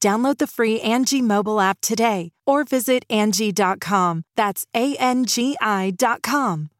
Download the free Angie mobile app today or visit Angie.com. That's A N G I.com.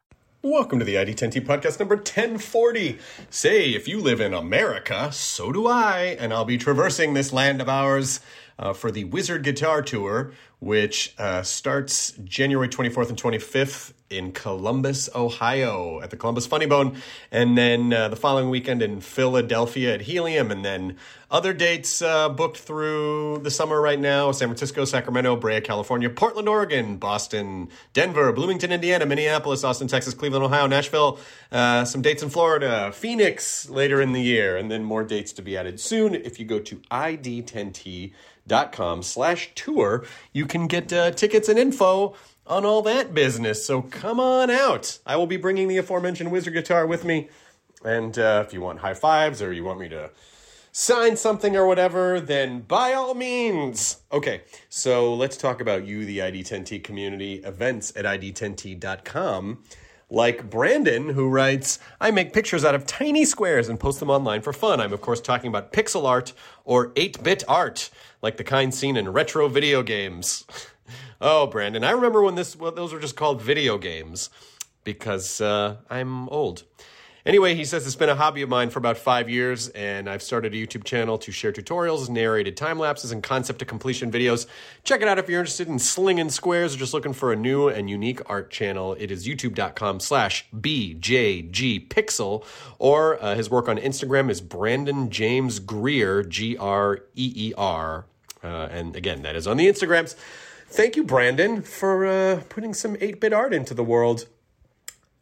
Welcome to the ID10T podcast number 1040. Say, if you live in America, so do I, and I'll be traversing this land of ours uh, for the Wizard Guitar Tour, which uh, starts January 24th and 25th in Columbus, Ohio, at the Columbus Funny Bone, and then uh, the following weekend in Philadelphia at Helium, and then other dates uh, booked through the summer right now San Francisco, Sacramento, Brea, California, Portland, Oregon, Boston, Denver, Bloomington, Indiana, Minneapolis, Austin, Texas, Cleveland, Ohio, Nashville, uh, some dates in Florida, Phoenix later in the year, and then more dates to be added soon. If you go to id10t.com slash tour, you can get uh, tickets and info on all that business. So come on out. I will be bringing the aforementioned Wizard guitar with me. And uh, if you want high fives or you want me to sign something or whatever, then by all means. Okay, so let's talk about you, the ID10T community, events at ID10T.com. Like Brandon, who writes, I make pictures out of tiny squares and post them online for fun. I'm, of course, talking about pixel art or 8 bit art, like the kind seen in retro video games. Oh, Brandon, I remember when this well, those were just called video games because uh, I'm old. Anyway, he says it's been a hobby of mine for about five years, and I've started a YouTube channel to share tutorials, narrated time lapses, and concept to completion videos. Check it out if you're interested in slinging squares or just looking for a new and unique art channel. It is youtube.com slash BJGPixel, or uh, his work on Instagram is Brandon James Greer, G R E E R. Uh, and again, that is on the Instagrams. Thank you, Brandon, for uh, putting some 8 bit art into the world.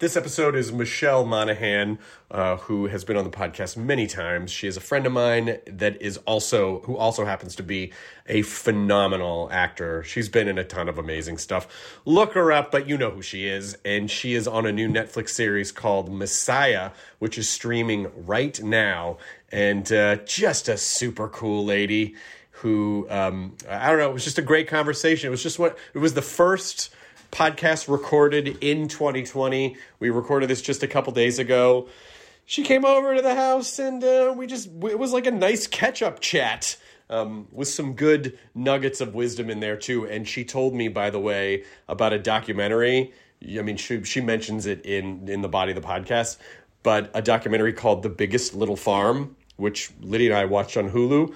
This episode is Michelle Monaghan, uh, who has been on the podcast many times. She is a friend of mine that is also who also happens to be a phenomenal actor. She's been in a ton of amazing stuff. Look her up, but you know who she is, and she is on a new Netflix series called Messiah, which is streaming right now, and uh, just a super cool lady who um, I don't know. It was just a great conversation. It was just what it was the first podcast recorded in 2020. We recorded this just a couple days ago. She came over to the house and uh, we just it was like a nice catch up chat. Um, with some good nuggets of wisdom in there too. And she told me, by the way, about a documentary. I mean, she she mentions it in in the body of the podcast, but a documentary called "The Biggest Little Farm," which Liddy and I watched on Hulu,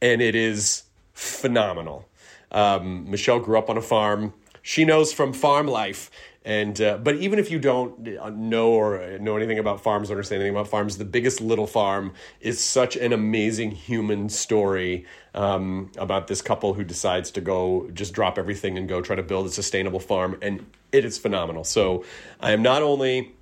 and it is phenomenal. Um, Michelle grew up on a farm. She knows from farm life. And uh, but even if you don't know or know anything about farms, or understand anything about farms, the biggest little farm is such an amazing human story um, about this couple who decides to go just drop everything and go try to build a sustainable farm, and it is phenomenal. So I am not only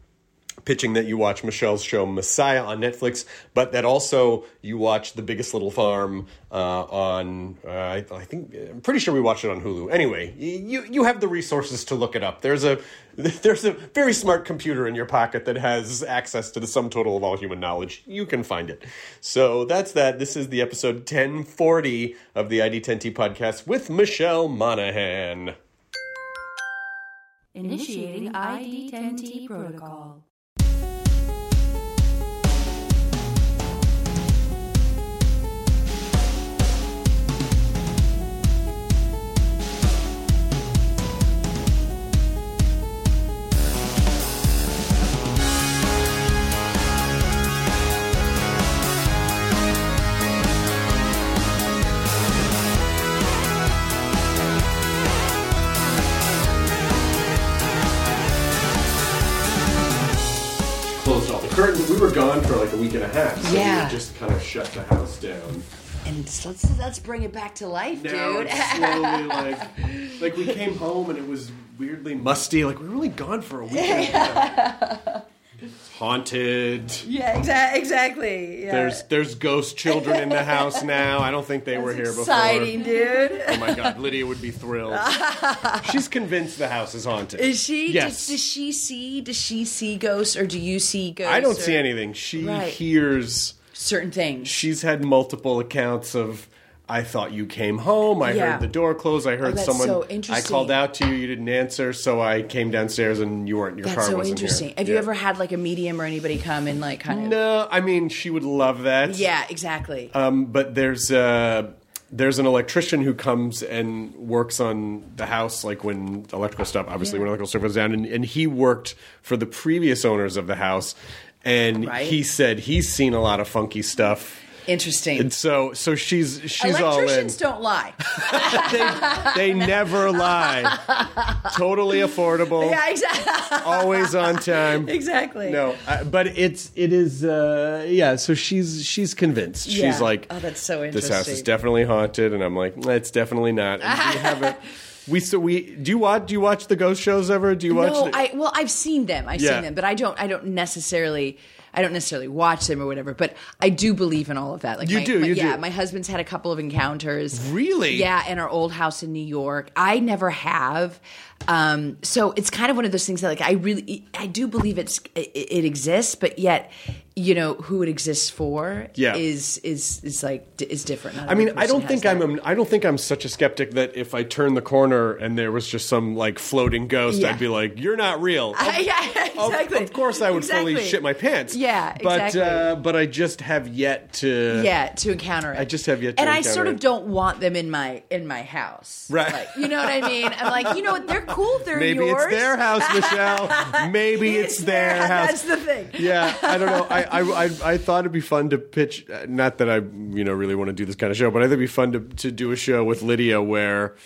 pitching that you watch Michelle's show Messiah on Netflix, but that also you watch The Biggest Little Farm uh, on. Uh, I, I, think I'm pretty sure we watched it on Hulu. Anyway, you you have the resources to look it up. There's a there's a very smart computer in your pocket that has access to the sum total of all human knowledge. You can find it. So that's that. This is the episode 1040 of the ID10T podcast with Michelle Monaghan. Initiating ID10T protocol. Closed all the curtains. We were gone for like a week and a half. So Yeah. We just kind of shut the house down. And so let's let's bring it back to life, Now dude. it's slowly like like we came home and it was weirdly musty. Like we were only gone for a week. and a half. It's haunted. yeah, exa- exactly. Yeah. There's there's ghost children in the house now. I don't think they were here exciting, before. Exciting, dude. Oh my god, Lydia would be thrilled. She's convinced the house is haunted. Is she? Yes. Does, does she see? Does she see ghosts, or do you see ghosts? I don't or see anything. She Right. hears. certain things. She's had multiple accounts of. I thought you came home. I Yeah. heard the door close. I heard that's someone. so I called out to you. You didn't answer, so I came downstairs and you weren't. Your That's car so wasn't interesting. here. Have you ever had like a medium or anybody come and like kind of? No, I mean she would love that. Yeah, exactly. Um, but there's uh, there's an electrician who comes and works on the house, like when electrical stuff, obviously when electrical stuff goes down, and, and he worked for the previous owners of the house, and Right. he said he's seen a lot of funky stuff. Interesting. And so, so she's she's all in. Electricians don't lie. They, they never lie. Totally affordable. yeah, exactly. Always on time. exactly. No, I, but it's it is uh, yeah. So she's she's convinced. Yeah. She's like, Oh, that's so interesting. This house is definitely haunted, and I'm like, it's definitely not. And we haven't. We so we do you watch do you watch the ghost shows ever? Do you watch? No, the, I well, I've seen them. I've Yeah. seen them, but I don't. I don't necessarily. I don't necessarily watch them or whatever. But I do believe in all of that. Like You my, do, my- you yeah, do. my husband's had a couple of encounters. Really? Yeah, in our old house in New York. I never have. Um, so it's kind of one of those things that like I really I do believe it's it, it exists, but yet you know who it exists for Yeah. is is is like is different. I mean, I don't think that. I'm. I don't think I'm such a skeptic that if I turn the corner and there was just some like floating ghost, Yeah. I'd be like, "You're not real." Of- yeah, exactly. Of, course, I would fully shit my pants. Yeah, but exactly. uh, but I just have yet to. yeah to encounter it. I just have yet to and I sort of don't want them in my in my house. Right. Like, you know what I mean? I'm like, you know what? They're cool. if They're Maybe yours. it's their house, Michelle. Maybe it's, their house. That's the thing. yeah, I don't know. I, I I I thought it'd be fun to pitch. uh, Not that I you know really want to do this kind of show, but I think it'd be fun to to do a show with Lydia where.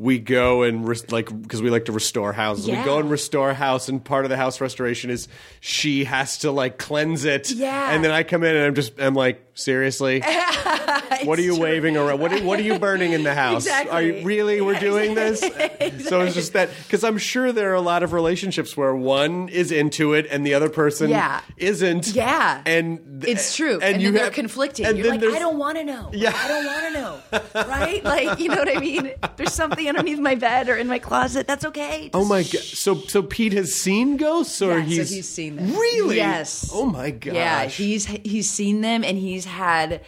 We go and res- like because we like to restore houses. Yeah. We go and restore a house, and part of the house restoration is she has to like cleanse it. Yeah. and then I come in and I'm just I'm like seriously, what are you true. waving around? What are, what are you burning in the house? Exactly. Are you really we're doing this? So it's just that because I'm sure there are a lot of relationships where one is into it and the other person Yeah. isn't. Yeah. and th- It's true. And, And, you then they're have- conflicting. and You're then like, I don't want to know. Yeah. I don't want to know. right? Like, you know what I mean? There's something underneath my bed or in my closet. That's okay. Oh my Just god! So so Pete has seen ghosts, or Yeah, so he's he's seen them. Really? Yes. Oh my gosh! Yeah, he's he's seen them and he's had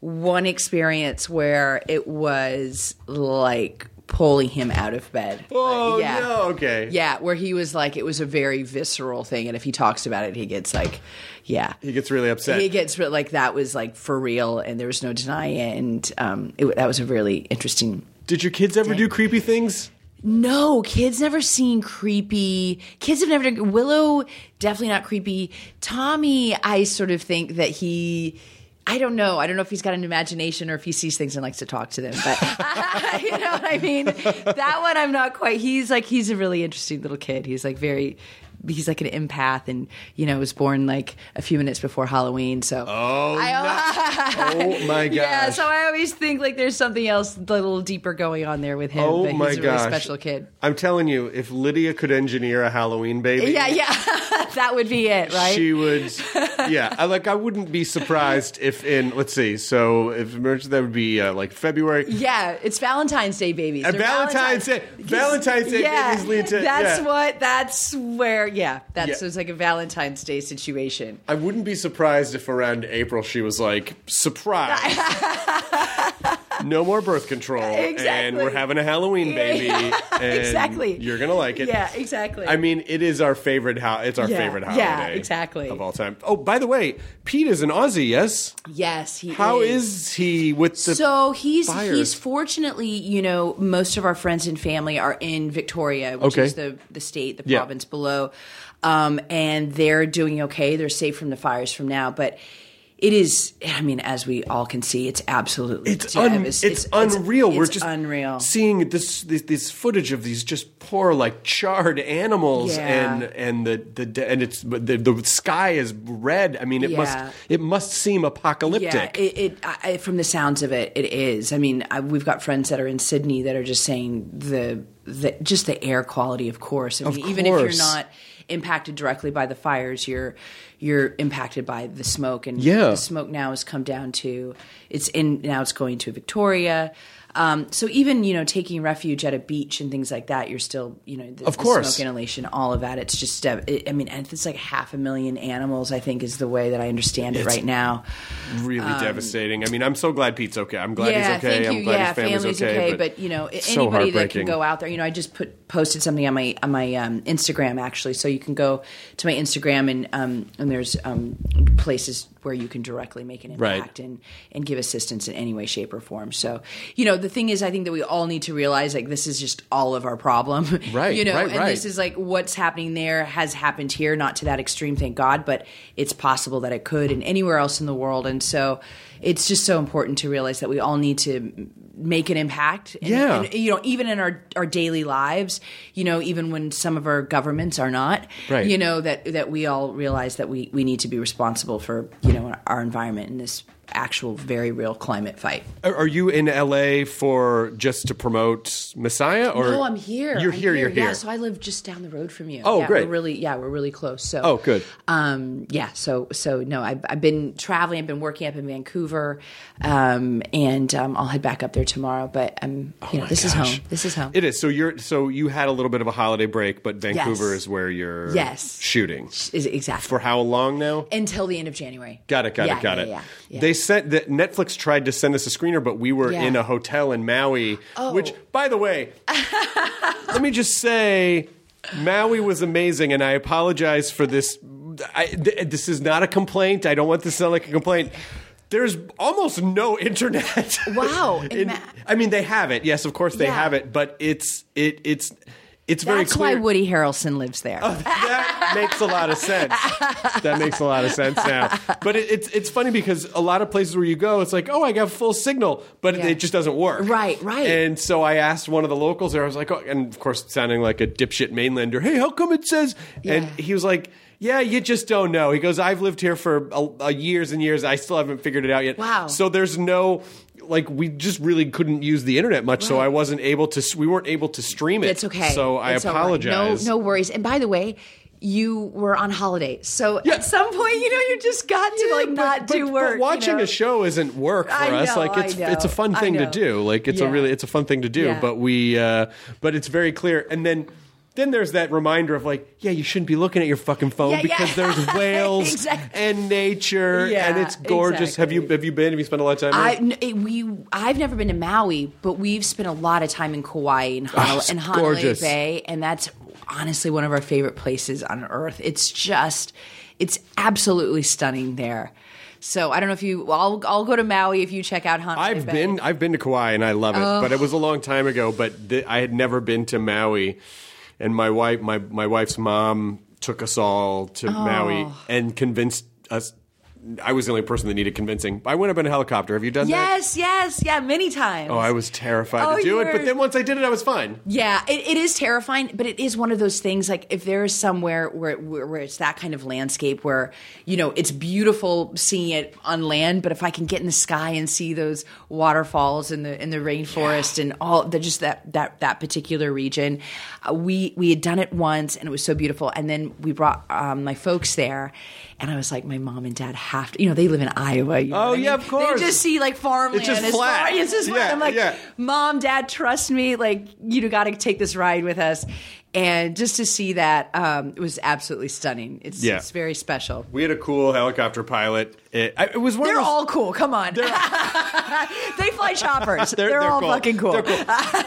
one experience where it was like pulling him out of bed. Oh Like, yeah. no! Okay. Yeah, where he was like it was a very visceral thing and if he talks about it he gets like yeah. He gets really upset. He gets like that was like for real and there was no denying it and um it, that was a really interesting Did your kids ever do creepy things? no, kids never seen creepy. Kids have never. Willow definitely not creepy. Tommy, I sort of think that he. I don't know. I don't know if he's got an imagination or if he sees things and likes to talk to them. But you know what I mean. That one, I'm not quite. He's like he's a really interesting little kid. He's like very. He's like an empath, and you know was born like a few minutes before Halloween. So Oh, I, Oh my gosh! yeah, so I always think like there's something else a little deeper going on there with him. oh but my he's a gosh! really special kid. I'm telling you, if Lydia could engineer a Halloween baby, Yeah, yeah, that would be it, right? She would, yeah. I like. I wouldn't be surprised if in let's see. So if emergency, that would be uh, like February. yeah, it's Valentine's Day babies. And They're Valentine's Day- Valentine's Day yeah, babies lead to- That's yeah. what. That's where. Yeah, that's Yeah. it's like a Valentine's Day situation. I wouldn't be surprised if around April she was like, surprise. no more birth control. And we're having a Halloween baby. Yeah, and exactly. You're to like it. Yeah, exactly. I mean, it is our favorite. Ho- it's our Yeah, favorite yeah, exactly. Of all time. Oh, by the way, Pete is an Aussie. Yes. yes, he. How is. is he with the? so he's fires? he's fortunately, you know, most of our friends and family are in Victoria, which Okay. is the the state, the Yeah. province below, um, and they're doing okay. They're safe from the fires from now, but it is. I mean, as we all can see, it's absolutely It's un, devas- it's, unreal. We're it's just unreal. seeing this, this this footage of these just poor like charred animals Yeah. and and the the and it's the the sky is red. I mean, it Yeah. must it must seem apocalyptic. Yeah, it, it I, from the sounds of it, it is. I mean, I, we've got friends that are in Sydney that are just saying the the just the air quality. Of course, I Of mean, even if you're not impacted directly by the fires, you're you're impacted by the smoke. And Yeah. the smoke now has come down to it's in now it's going to Victoria. Um, so even you know taking refuge at a beach and things like that, you're still you know the, Of course. smoke inhalation, all of that. It's just uh, it, I mean, and it's like half a million animals. I think is the way that I understand it It's- right now. really devastating. I mean, I'm so glad Pete's okay. I'm glad Um, yeah, he's okay. thank you. I'm glad yeah, his family's, family's okay. okay, but, you know, so anybody that heartbreaking. can go out there. You know, I just put posted something on my on my um, Instagram actually, so you can go to my Instagram and um, and there's um, places where you can directly make an Right. impact and and give assistance in any way, shape, or form. So you know, the thing is, I think that we all need to realize like this is just all of our problem, Right, You know, right, and right. this is like what's happening there has happened here, not to that extreme, thank God, but it's possible that it could and anywhere else in the world. And so it's just so important to realize that we all need to make an impact. And, Yeah. and, you know, even in our, our daily lives, you know, even when some of our governments are not, Right. you know, that, that we all realize that we, we need to be responsible for, you know, our environment in this actual very real climate fight. Are you in LA for just to promote Messiah? Or no, I'm here. You're I'm here. You're here. Yeah, so I live just down the road from you. Oh, yeah, great. We're really, yeah, we're really close. So, Oh, good. Um, yeah. So, so no, I've, I've been traveling. I've been working up in Vancouver, um, and um, I'll head back up there tomorrow. But um, you know, my this is home. This is home. It is. So you're so you had a little bit of a holiday break, but Vancouver Yes. is where you're Yes. shooting. Is exactly For how long now? until the end of January. Got it, got Yeah, it, got yeah, it. Yeah, yeah. They sent that Netflix tried to send us a screener, but we were Yeah. Oh. in a hotel in Maui, oh. which, by the way, let me just say, Maui was amazing, and I apologize for this. I, th- this is not a complaint. I don't want this to sound like a complaint. There's almost no internet. Wow, in I mean, they have it. Yes, of course they Yeah. have it, but it's it it's it's very That's clear. why Woody Harrelson lives there. Oh, that makes a lot of sense. That makes a lot of sense now. But it, it's it's funny because a lot of places where you go, it's like, oh, I got full signal, but Yeah. it just doesn't work. Right, right. And so I asked one of the locals there. I was like, oh, and of course, sounding like a dipshit mainlander. Hey, how come it says? And he was like. Yeah, you just don't know. He goes, I've lived here for a, a years and years. I still haven't figured it out yet. Wow. So there's no, like, we just really couldn't use the internet much. So I wasn't able to, we weren't able to stream it. It's okay. So I It's all right. apologize. No, no worries. And by the way, you were on holiday, so Yeah. at some point, you know, you just got to like but- not but- do but work. you watching know? a show isn't work for I us. like it's know, it's a fun thing to do. Like it's a really it's a fun thing to do. Yeah. But we uh, but it's very clear. And then then there's that reminder of like, yeah, you shouldn't be looking at your fucking phone Yeah, yeah. because there's whales Exactly. and nature and it's gorgeous. Have you have you been? Have you spent a lot of time? I it- we I've never been to Maui, but we've spent a lot of time in Kauai and, Honol- Oh, and Honolua gorgeous. Bay, and that's honestly one of our favorite places on earth. It's just it's absolutely stunning there. So I don't know if you. Well, I'll I'll go to Maui if you check out Honolua I've Bay. been I've been to Kauai and I love it, but it was a long time ago. But th- I had never been to Maui, and my wife my my wife's mom took us all to Maui oh. and convinced us. I was the only person that needed convincing. I went up in a helicopter. Have you done that? Yes, yes, yeah, many times. Oh, I was terrified Oh, to do it, but then once I did it, I was fine. Yeah, it, it is terrifying, but it is one of those things. Like if there is somewhere where, where where it's that kind of landscape where you know it's beautiful seeing it on land, but if I can get in the sky and see those waterfalls in the in the rainforest and all the just that that that particular region, uh, we we had done it once and it was so beautiful. And then we brought um, my folks there, and I was like, my mom and dad have to. You know, they live in Iowa. You know Oh, what I yeah, mean? of course. They just see like farmland. It's just flat. far- It's just flat. Yeah, I'm like, yeah. mom, dad, trust me. Like, you got to take this ride with us. And just to see that um, it was absolutely stunning. It's, Yeah. it's very special. We had a cool helicopter pilot. It, I- it was one They're of those, all cool. Come on. they fly choppers. They're, all fucking cool. They're cool.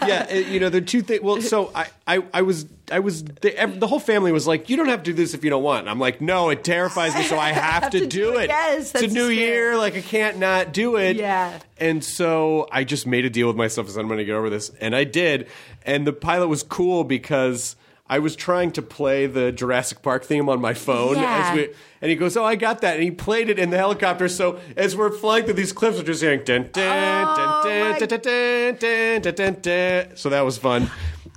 yeah, it- you know the two things. Well, so I, I, I was, I was. The, the whole family was like, "You don't have to do this if you don't want." And I'm like, "No, it terrifies me, so I have, to, do it. Yes, it's a new the year. Like I can't not do it." Yeah. And so I just made a deal with myself as I'm going to get over this, and I did. And the pilot was cool because I was trying to play the Jurassic Park theme on my phone, Yeah. as we, and he goes, "Oh, I got that," and he played it in the helicopter. So as we're flying through these cliffs, we're just hearing dun dun oh dun my- dun dun dun dun dun dun dun. So that was fun.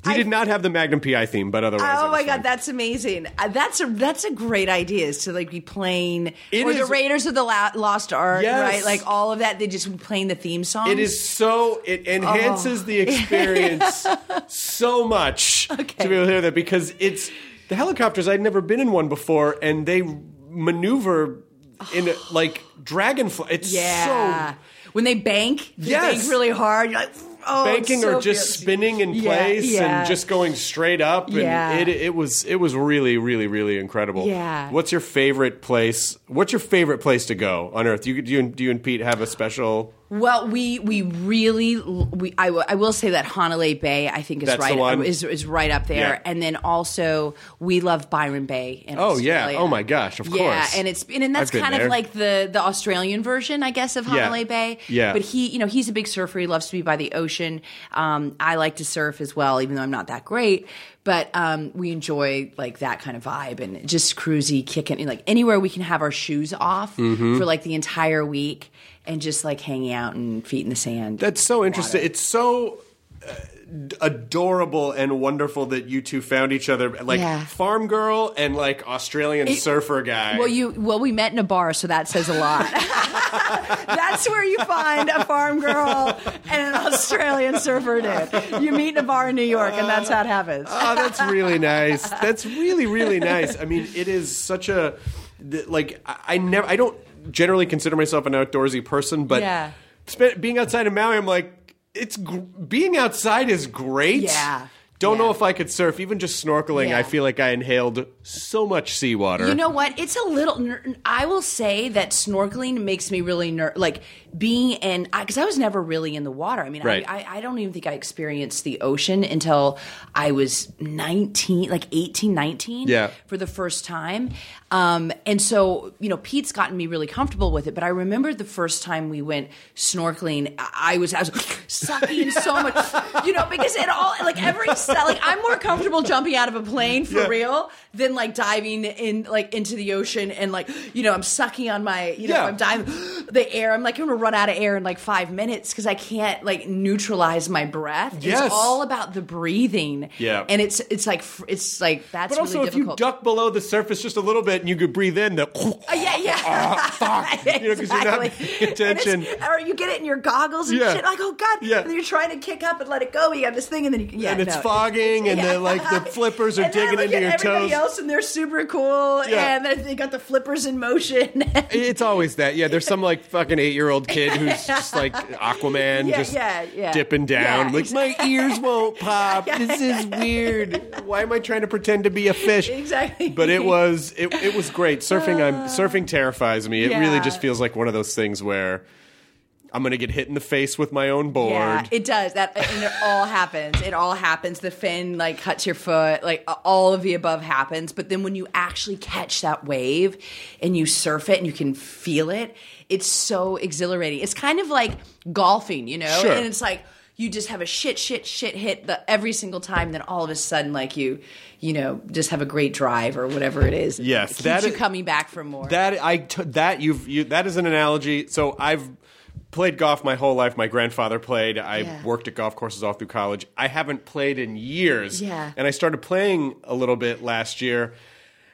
He did not have the Magnum PI theme, but otherwise, Oh my fun. god, that's amazing! Uh, That's a that's a great idea. Is to like be playing It or the Raiders of the La- Lost Ark, Yes. right? Like all of that. They just be playing the theme song. It is so it enhances the experience so much to be able to hear that because it's the helicopters. I'd never been in one before, and they maneuver in like dragonfly. It's Yeah. so when they bank, they Yes. bank really hard. You're like, oh, banking so or just spinning in Yeah, place yeah. and just going straight up. And Yeah. it it was it was really really really incredible. Yeah. What's your favorite place? What's your favorite place to go on Earth? You do you, do you and Pete have a special? Well, we we really we I, w- I will say that Honolua Bay I think is That's right is is right up there, Yeah. and then also we love Byron Bay. In Oh, yeah. Oh, my gosh, of yeah, course. Yeah, and it's and, and that's kind there. of like the the Australian version, I guess, of Yeah. Bay. Yeah. but he you know he's a big surfer. He loves to be by the ocean. Um, I like to surf as well, even though I'm not that great. But um, we enjoy like that kind of vibe and just cruisy, kicking like anywhere we can have our shoes off Mm-hmm. for like the entire week and just like hanging out and feet in the sand. That's so interesting. It's so uh, adorable and wonderful that you two found each other, like Yeah. farm girl and like Australian surfer guy. Well, you well, we met in a bar, so that says a lot. That's where you find a farm girl and an Australian surfer dude. You meet in a bar in New York, and that's how it happens. oh, that's really nice. That's really really nice. I mean, it is such a like I, I never I don't generally consider myself an outdoorsy person, but Yeah. being outside of Maui, I'm like it's gr- being outside is great. Yeah. Don't know if I could surf. Even just snorkeling, Yeah. I feel like I inhaled so much seawater. You know what? It's a little. ner- I will say that snorkeling makes me really ner- like being in because I, was never really in the water. I mean, Right. I, I, I don't even think I experienced the ocean until I was nineteen, like 18, 19 Yeah. for the first time. Um, and so you know, Pete's gotten me really comfortable with it. But I remember the first time we went snorkeling, I I was I was sucking in so much, you know, because it all like every like I'm more comfortable jumping out of a plane for Yeah. real than like diving in like into the ocean and like you know I'm sucking on my you know Yeah. I'm diving the air I'm like I'm run out of air in like five minutes because I can't like neutralize my breath. Yes. It's all about the breathing. Yeah. and it's it's like it's like that's But also, really if you duck below the surface just a little bit and you could breathe in, the Uh, yeah, yeah. You know, 'cause you're not paying attention. Or you get it in your goggles and Yeah. shit. Like, oh god. Yeah. And you're trying to kick up and let it go. You have this thing, and then you yeah, and it's no. fogging, and Yeah. the like the flippers are And digging into your everybody toes. else, and they're super cool, Yeah. and they got the flippers in motion. It's always that. Yeah, there's some like fucking eight year old kid who's just like Aquaman, Yeah, just yeah, yeah. dipping down. Like my ears won't pop. This is weird. Why am I trying to pretend to be a fish? Exactly. But it was it, it was great. Surfing I'm ah. surfing terrifies me. It really just feels like one of those things where I'm gonna get hit in the face with my own board. Yeah, it does. That and it all happens. It all happens. The fin like cuts your foot. Like all of the above happens. But then when you actually catch that wave and you surf it and you can feel it, it's so exhilarating. It's kind of like golfing, you know. Sure. And it's like you just have a shit, shit, shit hit the, every single time. Then all of a sudden, like you, you know, just have a great drive or whatever it is. Yes, it keeps that you is- coming back for more. That I t- that you've you that is an analogy. So I've played golf my whole life. My grandfather played. I Yeah. worked at golf courses all through college. I haven't played in years. Yeah. And I started playing a little bit last year.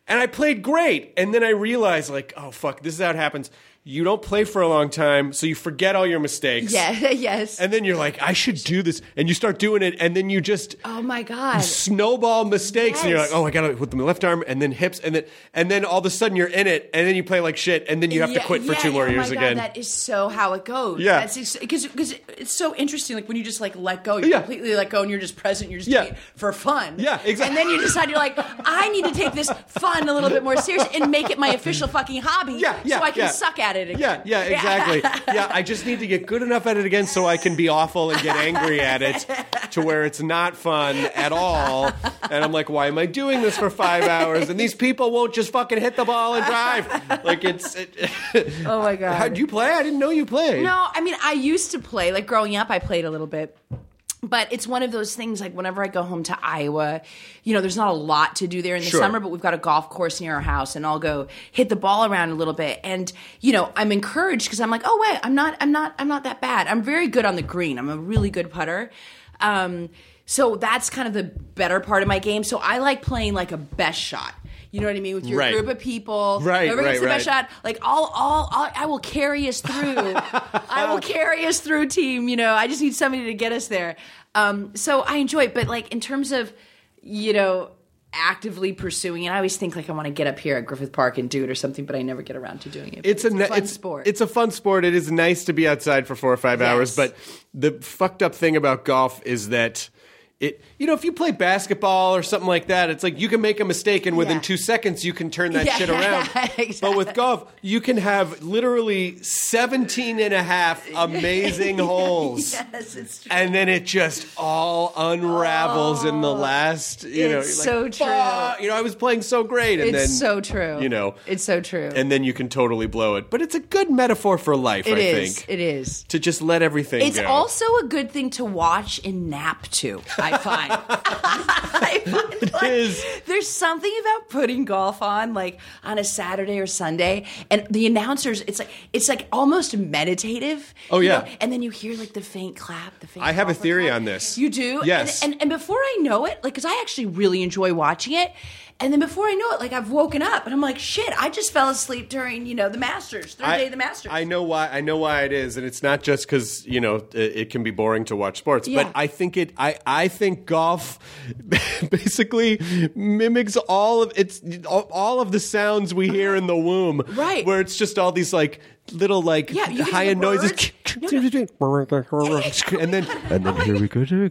And I played great. And then I realized like, oh fuck, this is how it happens. You don't play for a long time, so you forget all your mistakes. yeah. yes. And then you're like, I should do this. And you start doing it, and then you just oh my god. snowball mistakes and you're like oh i gotta with the left arm and then hips and then and then all of a sudden you're in it and then you play like shit and then you have to quit for yeah, two more oh years God, again that is so how it goes. Yeah. because because it's so interesting. Like when you just like let go, you Yeah. completely let go, and you're just present. You're just Yeah. for fun. Yeah, exactly. And then you decide you're like, I need to take this fun a little bit more serious and make it my official fucking hobby. yeah yeah so I can yeah. suck at it. Again. yeah yeah exactly yeah i just need to get good enough at it again so i can be awful and get angry at it to where it's not fun at all and i'm like why am i doing this for five hours and these people won't just fucking hit the ball and drive like it's it, Oh my god. how do you play i didn't know you played No, I mean I used to play like growing up. I played a little bit, but it's one of those things like whenever I go home to Iowa, you know, there's not a lot to do there in the Sure. summer, but we've got a golf course near our house and I'll go hit the ball around a little bit. And, you know, I'm encouraged because I'm like, oh wait, I'm not, I'm not, I'm not that bad. I'm very good on the green. I'm a really good putter. Um, so that's kind of the better part of my game. So I like playing like a best shot. You know what I mean? With your Right. group of people, Right, whoever gets right, the best shot, like I'll, I'll, I will carry us through. I will carry us through, team. You know, I just need somebody to get us there. Um, so I enjoy it, but like in terms of, you know, actively pursuing it, I always think like I want to get up here at Griffith Park and do it or something, but I never get around to doing it. It's a, ni- fun it's, sport. It's a fun sport. It is nice to be outside for four or five hours. But the fucked up thing about golf is that it. You know, if you play basketball or something like that, it's like you can make a mistake and within Yeah. two seconds you can turn that Yeah, shit around. But with golf, you can have literally 17 and a half amazing holes. yes, it's true. And then it just all unravels in the oh, last, you know. Oh, like, so true. "Fuck," You know, I was playing so great, and It's then so true. You know, it's so true. and then you can totally blow it. But it's a good metaphor for life, It I is. think. It is. to just let everything It's go. also a good thing to watch and nap to. I find. I find like. There's something about putting golf on, like on a Saturday or Sunday, and the announcers. It's like it's like almost meditative. Oh, yeah. know? and then you hear like the faint clap. The faint. I have a theory clap. on this. You do, Yes. And, and and before I know it, like, because I actually really enjoy watching it. And then before I know it, like I've woken up and I'm like, shit! I just fell asleep during you know the Masters, third day of the Masters. I know why. I know why it is, and it's not just because you know it, it can be boring to watch sports, Yeah. but I think it. I I think golf basically mimics all of it's all, all of the sounds we hear in the womb, Right. Where it's just all these like little like Yeah, high end noises, and then and then here we go to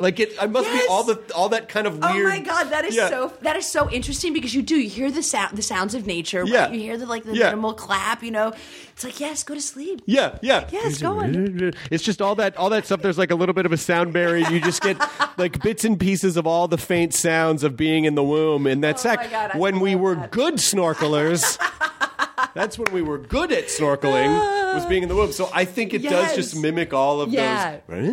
like it. I must Yes. be all the all that kind of weird. Oh my god, that is Yeah. so that is so interesting because you do you hear the sound the sounds of nature. right? Yeah. You hear the like the Yeah. minimal clap. You know, it's like yes, go to sleep. Yeah, yeah. Yes, go on. It's just all that all that stuff. There's like a little bit of a sound barrier. You just get like bits and pieces of all the faint sounds of being in the womb in oh that Oh sack. God, when we were that. good snorkelers. That's when we were good at snorkeling was being in the womb. So I think it does Yes. just mimic all of Yeah. those.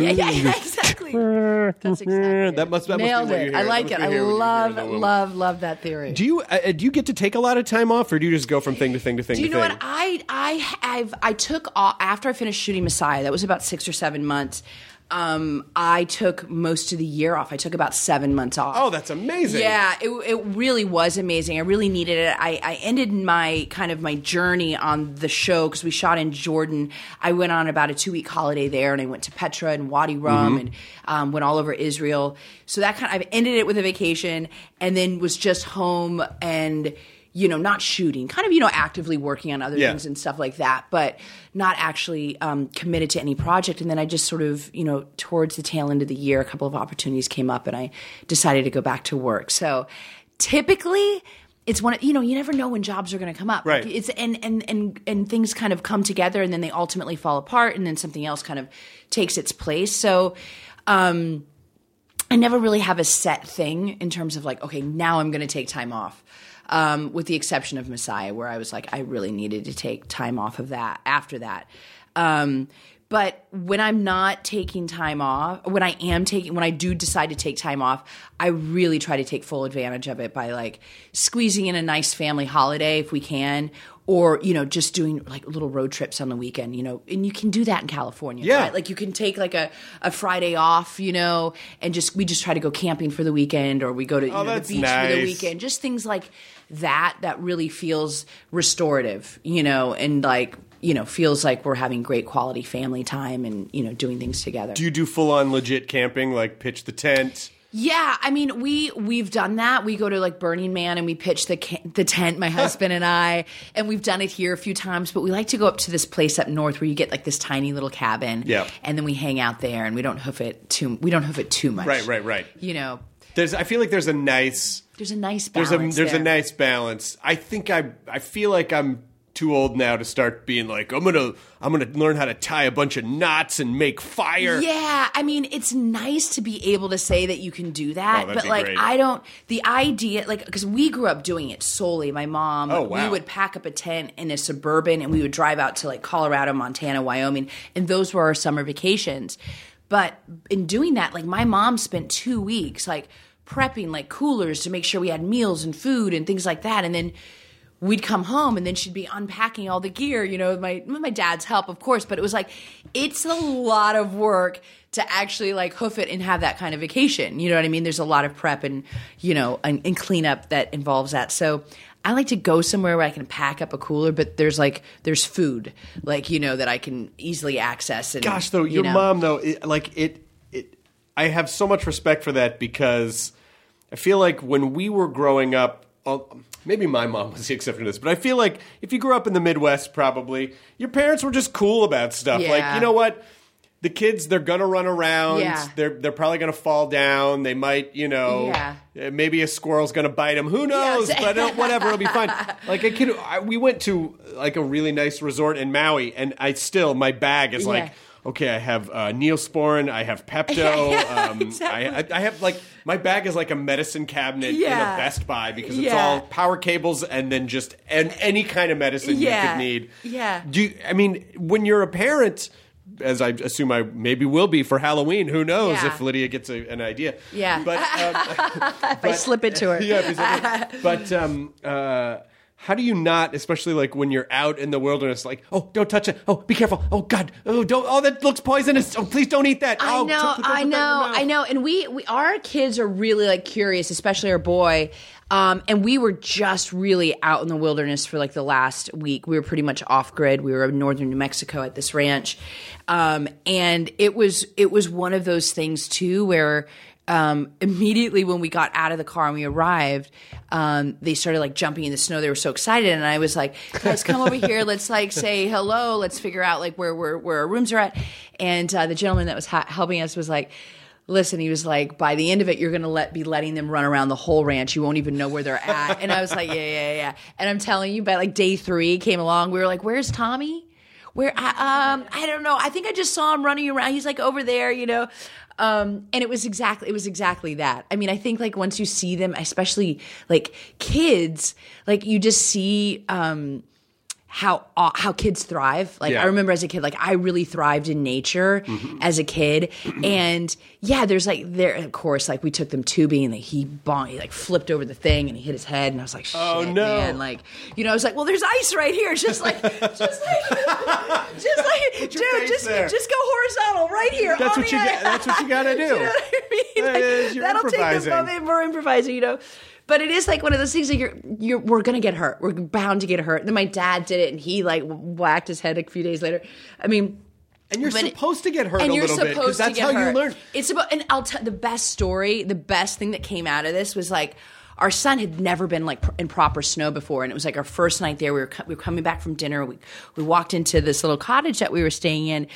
Yeah, yeah, yeah, exactly. That's exactly. That must- that must be nailed what you it. hear. I That like must it. be I here when you hear love, the womb. love, love that theory. Do you uh, do you get to take a lot of time off, or do you just go from thing to thing to thing Do you to know thing? what I I I've I took off after I finished shooting Messiah. That was about six or seven months. Um, I took most of the year off. I took about seven months off. oh, that's amazing. Yeah, it, it really was amazing. I really needed it. I, I ended my kind of my journey on the show because we shot in Jordan. I went on about a two week holiday there, and I went to Petra and Wadi Rum, and um, went all over Israel. So that kind of I've ended it with a vacation, and then was just home and you know not shooting, kind of you know actively working on other Yeah. things and stuff like that, but not actually um, committed to any project. And then I just sort of, you know, towards the tail end of the year, a couple of opportunities came up and I decided to go back to work. So typically, it's one, you know, you never know when jobs are going to come up. Right. It's and and and and things kind of come together, and then they ultimately fall apart, and then something else kind of takes its place. So, um, I never really have a set thing in terms of like, okay, now I'm going to take time off. Um, with the exception of Messiah, where I was like, I really needed to take time off of that after that. Um, but when I'm not taking time off, when I am taking, when I do decide to take time off, I really try to take full advantage of it by like squeezing in a nice family holiday if we can, or you know, just doing like little road trips on the weekend. You know, and you can do that in California. Yeah. right? like you can take like a, a Friday off, you know, and just we just try to go camping for the weekend, or we go to you know, the beach for the weekend. Just things like that that really feels restorative, you know, and like you know feels like we're having great quality family time and you know doing things together. Do you do full on legit camping, like pitch the tent? Yeah, I mean, we we've done that. We go to like Burning Man and we pitch the the tent, my husband and I, and we've done it here a few times. But we like to go up to this place up north where you get like this tiny little cabin, Yeah. and then we hang out there and we don't hoof it too. We don't hoof it too much, Right, right, right. You know, There's, I feel like there's a nice there's a nice there's balance. a there's there. a nice balance. I think I I feel like I'm too old now to start being like I'm gonna I'm gonna learn how to tie a bunch of knots and make fire. Yeah, I mean, it's nice to be able to say that you can do that, Oh, but like, great. I don't. The idea, like, because we grew up doing it solely. My mom, Oh, wow. we would pack up a tent in a suburban, and we would drive out to like Colorado, Montana, Wyoming, and those were our summer vacations. But in doing that, like my mom spent two weeks like prepping like coolers to make sure we had meals and food and things like that. And then we'd come home and then she'd be unpacking all the gear, you know, with my with my dad's help, of course. But it was like it's a lot of work to actually like hoof it and have that kind of vacation. You know what I mean? There's a lot of prep and you know and, and cleanup that involves that. So I like to go somewhere where I can pack up a cooler, but there's like there's food, like you know that I can easily access. And Gosh, though, you your know. mom though, it, like it, it. I have so much respect for that because I feel like when we were growing up, maybe my mom was the exception to this, but I feel like if you grew up in the Midwest, probably your parents were just cool about stuff. Like, you know what? The kids, they're gonna run around. Yeah. They're they're probably gonna fall down. They might, you know, Yeah. uh, maybe a squirrel's gonna bite them. Who knows? Yes. but uh, whatever, it'll be fine. Like a kid, I, we went to like a really nice resort in Maui, and I still my bag is like Yeah. Okay, I have uh, Neosporin, I have Pepto, Yeah, um, exactly. I, I I have like my bag is like a medicine cabinet in a Best Buy because it's Yeah. all power cables and then just and any kind of medicine you could need. Yeah. Do you, I mean when you're a parent? As I assume I maybe will be for Halloween. Who knows Yeah. if Lydia gets a, an idea? Yeah. but um, if I slip it to her. yeah, but um, uh, how do you not, especially like when you're out in the wilderness, like, oh, don't touch it. Oh, be careful. Oh, God. Oh, don't. Oh, that looks poisonous. Oh, please don't eat that. I oh, know, don't- don't that I know. I know. And we, we, our kids are really like curious, especially our boy. Um, and we were just really out in the wilderness for like the last week. We were pretty much off grid. We were in northern New Mexico at this ranch, um, and it was it was one of those things too where um, immediately when we got out of the car and we arrived, um, they started like jumping in the snow. They were so excited, and I was like, "Guys, come over here. Let's like say hello. Let's figure out like where where where our rooms are at." And uh, the gentleman that was ha- helping us was like. Listen, he was like, by the end of it, you're gonna let be letting them run around the whole ranch. You won't even know where they're at. And I was like, yeah, yeah, yeah. And I'm telling you, by like day three came along, we were like, where's Tommy? where I, um I don't know. I think I just saw him running around. He's like over there, you know. Um, and it was exactly it was exactly that. I mean, I think like once you see them, especially like kids, like you just see um how how kids thrive. Like Yeah. I remember as a kid, like I really thrived in nature mm-hmm. as a kid, and yeah, there's like there of course like we took them tubing and like, he bon- he like flipped over the thing and he hit his head and I was like, oh, shit, Oh, no. man, like you know, I was like, well, there's ice right here, just like just like just like dude, just there. just go horizontal right here. That's what you got- that's what you gotta do. you know I mean? Like, that'll take the moment we're improvising, you know. But it is like one of those things that you're, you're, we're gonna get hurt. We're bound to get hurt. Then my dad did it, and he like whacked his head a few days later. I mean, And you're but it- supposed to get hurt and a you're little bit because that's to how hurt. you learn. It's about, and I'll tell the best story. The best thing that came out of this was like our son had never been like pr- in proper snow before, and it was like our first night there. We were we were coming back from dinner. We we walked into this little cottage that we were staying in,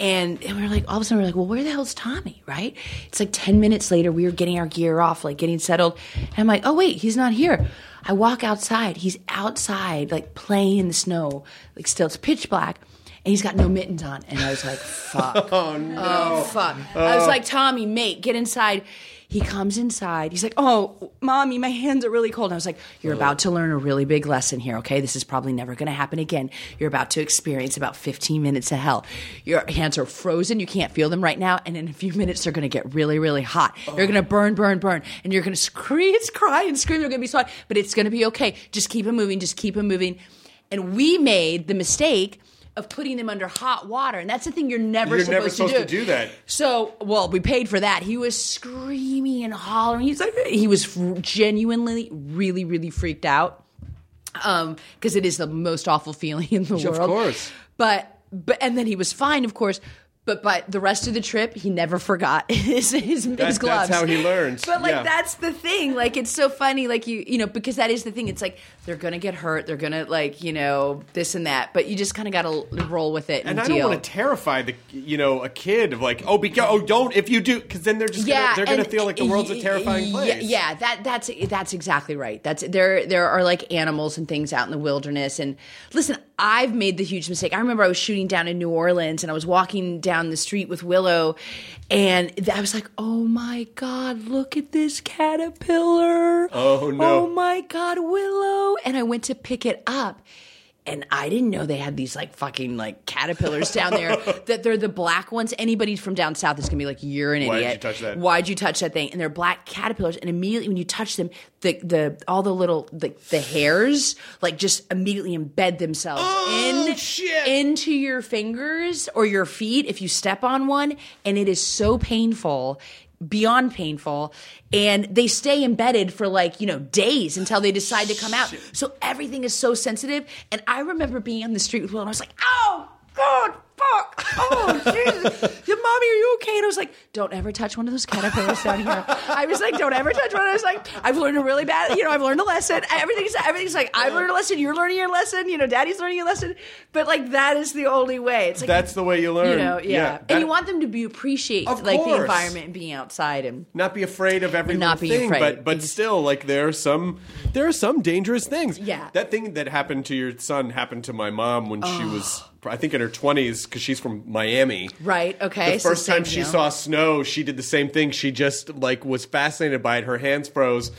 and, and we were like, all of a sudden we are like, well, where the hell's Tommy? Right? It's like ten minutes later. We were getting our gear off, like getting settled, and I'm like, oh wait, he's not here. I walk outside. He's outside, like playing in the snow, like still it's pitch black. And he's got no mittens on. And I was like, fuck. Oh no! Oh fuck! I was like, Tommy, mate, get inside. He comes inside. He's like, "Oh, mommy, my hands are really cold." And I was like, "You're about to learn a really big lesson here. Okay, this is probably never going to happen again. You're about to experience about 15 minutes of hell. Your hands are frozen. You can't feel them right now, and in a few minutes, they're going to get really, really hot. You're going to burn, burn, burn, and you're going to scream, cry, and scream. You're going to be sweaty, but it's going to be okay. Just keep it moving. Just keep it moving." And we made the mistake of putting them under hot water, and that's the thing you're never You're supposed, never supposed to, to do that. So, well, we paid for that. He was screaming and hollering. He's like, he was genuinely, really, really freaked out. Um, because it is the most awful feeling in the world. Of course. But, but, and then he was fine, of course. But, but the rest of the trip, he never forgot his his, his that's how he learns. But like Yeah. that's the thing. Like it's so funny. Like you you know because that is the thing. It's like they're gonna get hurt. They're gonna like you know this and that. But you just kind of gotta roll with it and, And I deal. don't want to terrify the you know a kid of like oh be oh don't if you do because then they're just yeah, gonna, they're gonna feel like the world's a y- terrifying y- place. Yeah, that that's that's exactly right. That's there. There are like animals and things out in the wilderness. And listen, I've made the huge mistake. I remember I was shooting down in New Orleans, and I was walking down the street with Willow, and I was like, "Oh my god, look at this caterpillar! Oh, no. Oh my god, Willow!" And I went to pick it up. And I didn't know they had these like fucking like caterpillars down there. that they're the black ones. Anybody from down south is gonna be like, "You're an Why'd idiot. you touch that?" Why'd you touch that thing?" And they're black caterpillars. And immediately when you touch them, the the all the little the, the hairs like just immediately embed themselves Oh, in shit. into your fingers or your feet if you step on one, and it is so painful. Beyond painful, and they stay embedded for like you know days until they decide to come out. So everything is so sensitive. And I remember being on the street with Will, and I was like, "Oh God, fuck! Oh Jesus, Yeah, mommy, are you okay?" And I was like, "Don't ever touch one of those caterpillars down here." I was like, "Don't ever touch one." I was like, "I've learned a really bad, you know, I've learned a lesson. Everything's everything's like I've learned a lesson. You're learning your lesson. You know, Daddy's learning a lesson. But like that is the only way. It's like That's the way you learn. you know, yeah. that- and you want them to be appreciate like the environment and being outside and not be afraid of every Not be thing, afraid. but but still, like there are some there are some dangerous things. Yeah. that thing that happened to your son happened to my mom when she was, I think, in her twenties because she's from Miami. right. Okay. The first same time she deal. saw snow, she did the same thing. She just like was fascinated by it. Her hands froze.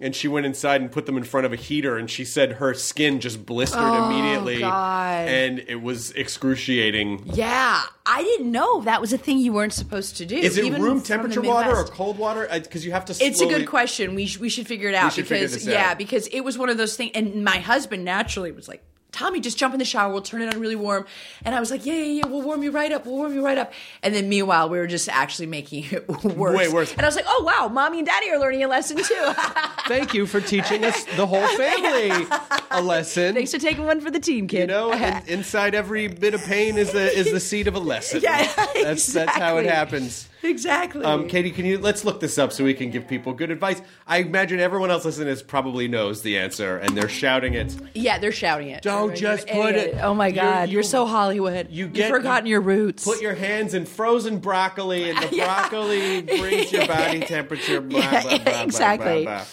And she went inside and put them in front of a heater, and she said her skin just blistered oh, immediately, Oh, God. and it was excruciating. Yeah, I didn't know that was a thing you weren't supposed to do. Is it room temperature water or cold water? Uh, because you have to. It's a good question. We sh- we should figure it out because yeah, out. because it was one of those things. And my husband naturally was like, "Tommy, just jump in the shower. We'll turn it on really warm." And I was like, "Yeah, yeah, yeah. We'll warm you right up. We'll warm you right up." And then meanwhile, we were just actually making it worse. Way worse. And I was like, "Oh wow, mommy and daddy are learning a lesson too." Thank you for teaching us the whole family a lesson. Thanks for taking one for the team, kid. you know, inside every bit of pain is the is the seed of a lesson. Yeah, that's that's how it happens. exactly. Um, Katie, can you let's look this up so we can give people good advice? I imagine everyone else listening is probably knows the answer, and they're shouting it. yeah, they're shouting it. Don't Everybody, just put idiot. it- Oh my you- God, you- you're so Hollywood. You You've get forgotten you your roots. Put your hands in frozen broccoli, and the Yeah. broccoli brings your body temperature. Blah, Yeah, blah, blah, blah, exactly. blah, blah.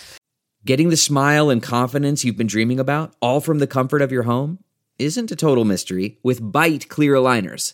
Getting the smile and confidence you've been dreaming about, all from the comfort of your home, isn't a total mystery with Byte clear aligners.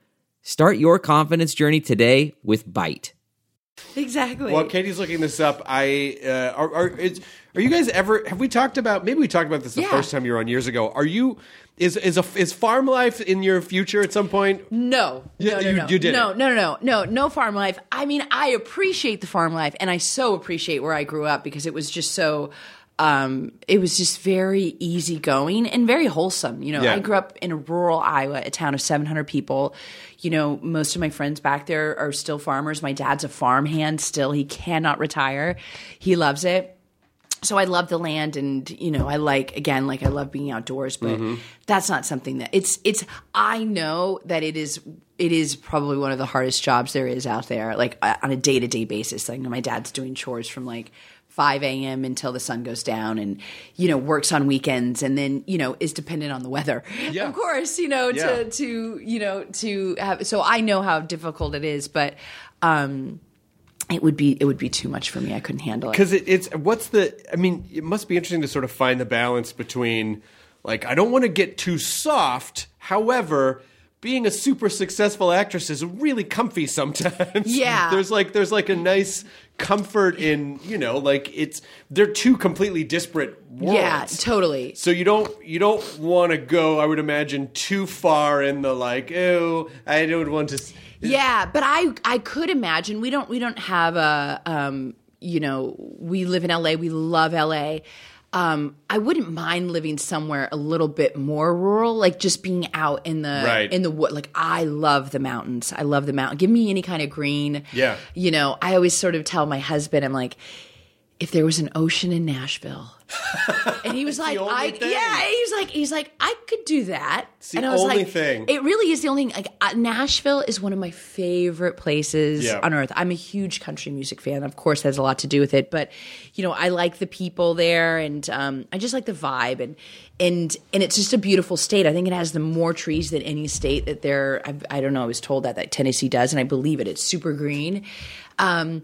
Start your confidence journey today with Byte. exactly. While Katie's looking this up, I uh, are are, is, are you guys ever have we talked about maybe we talked about this the Yeah. first time you were on years ago. Are you is is a is farm life in your future at some point? No, Yeah, no, no, you- no. you did no, it. no, no, no, no, no farm life. I mean, I appreciate the farm life, and I so appreciate where I grew up because it was just so. Um, it was just very easygoing and very wholesome. You know, Yeah. I grew up in a rural Iowa, a town of 700 people. You know, most of my friends back there are still farmers. My dad's a farmhand still. He cannot retire. He loves it so I love the land and you know I like again like I love being outdoors but that's not something that it's it's I know that it is it is probably one of the hardest jobs there is out there like uh, on a day-to-day basis like you know, my dad's doing chores from like 5 a.m. until the sun goes down and you know works on weekends and then you know is dependent on the weather Yeah. of course you know Yeah. to to you know to have so I know how difficult it is but um it would be it would be too much for me I couldn't handle it Because it, it's what's the? I mean, it must be interesting to sort of find the balance between like I don't want to get too soft. However. Being a super successful actress is really comfy sometimes. Yeah. there's like there's like a nice comfort in you know like it's they're two completely disparate worlds. yeah totally So you don't you don't want to go, I would imagine, too far in the like, oh, I don't want to. s-" Yeah, but I I could imagine we don't we don't have a um you know we live in LA we love LA. Um, I wouldn't mind living somewhere a little bit more rural, like just being out in the Right. in the wood. Like I love the mountains. I love the mountain. Give me any kind of green. Yeah. You know, I always sort of tell my husband, I'm like, if there was an ocean in Nashville. and he was like, I, thing. yeah, he's like, he's like, I could do that. the and I was only like, thing. It really is the only thing. Like, uh, Nashville is one of my favorite places Yeah. on earth. I'm a huge country music fan. Of course, that has a lot to do with it. But you know, I like the people there, and um, I just like the vibe, and and and it's just a beautiful state. I think it has the more trees than any state that there. I, I don't know. I was told that that Tennessee does, and I believe it. It's super green. Um,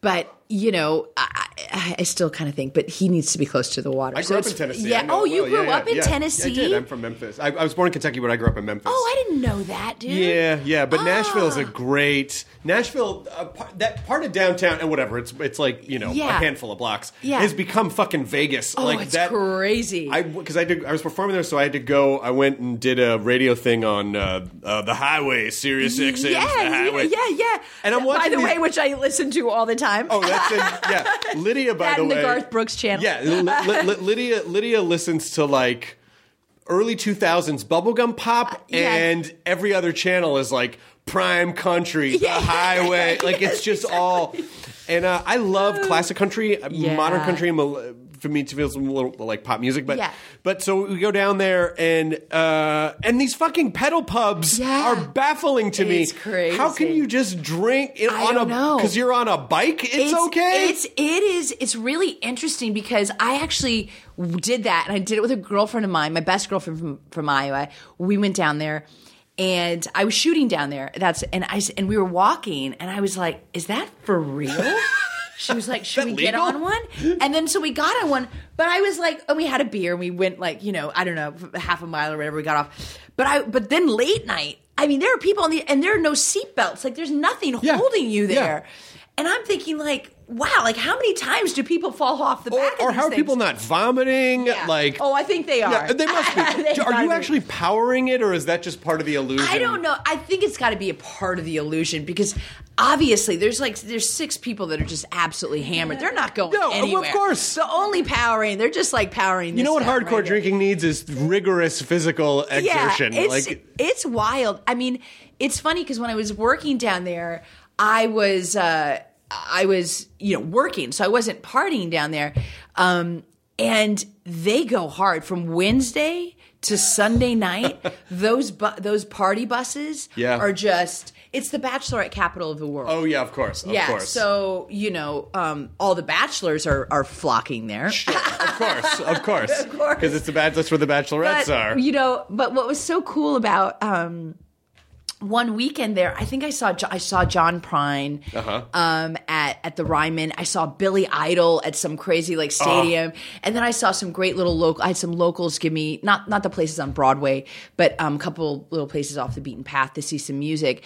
but you know, I, I, still kind of think, but he needs to be close to the water. I So grew up in Tennessee. Yeah. Oh, you well. grew Yeah, yeah, up in yeah. Tennessee. I did. I'm from Memphis. I, I was born in Kentucky, but I grew up in Memphis. oh, I didn't know that, dude. Yeah, yeah, but Nashville is a Ah. great Nashville. Uh, that part of downtown and whatever. It's it's like you know a handful of blocks. Yeah. has become fucking Vegas. Oh, like it's that, crazy. I because I did I was performing there, so I had to go. I went and did a radio thing on uh, uh, the highway, Sirius XM, yeah, yeah, yeah, yeah. And I'm By watching the these- way, which I listen to all the time. Oh, that's in, yeah. Lydia, by that the way, the Garth Brooks channel. Yeah, Li- Li- Lydia Lydia listens to like early 2000s bubblegum pop yeah. and every other channel is like prime country, Yeah. the highway, like it's just all and uh, I love classic country, uh, modern country me to feel some little like pop music, but Yeah. but so we go down there and uh and these fucking pedal pubs Yeah. are baffling to me. It's crazy. How can you just drink it on a because you're on a bike? It's, okay. It's it is it's really interesting because I actually did that and I did it with a girlfriend of mine, my best girlfriend from from Iowa. We went down there and I was shooting down there. That's and I and we were walking and I was like, "Is that for real?" She was like, "Should we get on one?" And then so we got on one, but I was like, and we had a beer and we went like you know I don't know half a mile or whatever we got off. But I but then late night, I mean there are people on the and there are no seatbelts, like there's nothing Yeah. holding you Yeah. there. And I'm thinking, like, wow, like how many times do people fall off the or, back? or of how are people not vomiting? Yeah. Like, oh, I think they are. yeah, they must be. They've are you be. actually powering it, or is that just part of the illusion? I don't know. I think it's got to be a part of the illusion because obviously there's like there's six people that are just absolutely hammered. They're not going anywhere. No, of course. The only powering, they're just like powering. You know what hardcore right here. drinking needs is rigorous physical exertion. Yeah, it's like, it's wild. I mean, it's funny because when I was working down there, I was uh, I was you know working, so I wasn't partying down there. Um, and they go hard from Wednesday to Sunday night. those bu- those party buses Yeah. are just it's the bachelorette capital of the world. oh yeah, of course, of yeah, course, so you know, um, all the bachelors are are flocking there. of course, of course, Of course. because it's the bad. That's where the bachelorettes but, are. You know, but what was so cool about um, one weekend there, I think I saw Jo- I saw John Prine Uh-huh. um, at at the Ryman. I saw Billy Idol at some crazy like stadium, and then I saw some great little local. I had some locals give me not not the places on Broadway, but um, a couple little places off the beaten path to see some music.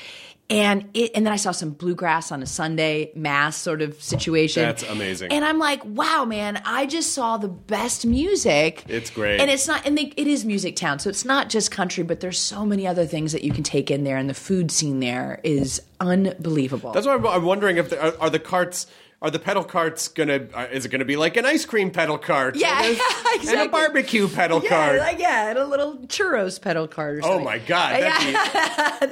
And it, and then I saw some bluegrass on a Sunday mass sort of situation. That's amazing. And I'm like, wow, man! I just saw the best music. It's great. and it's not, and they, it is music town, so it's not just country, but there's so many other things that you can take in there, and the food scene there is unbelievable. That's why I'm, I'm wondering if the, are, are the carts. Are the pedal carts gonna? Uh, is it gonna be like an ice cream pedal cart? Yeah, and a, yeah, and exactly. a barbecue pedal yeah, cart. like yeah, and a little churros pedal cart or oh my god! That'd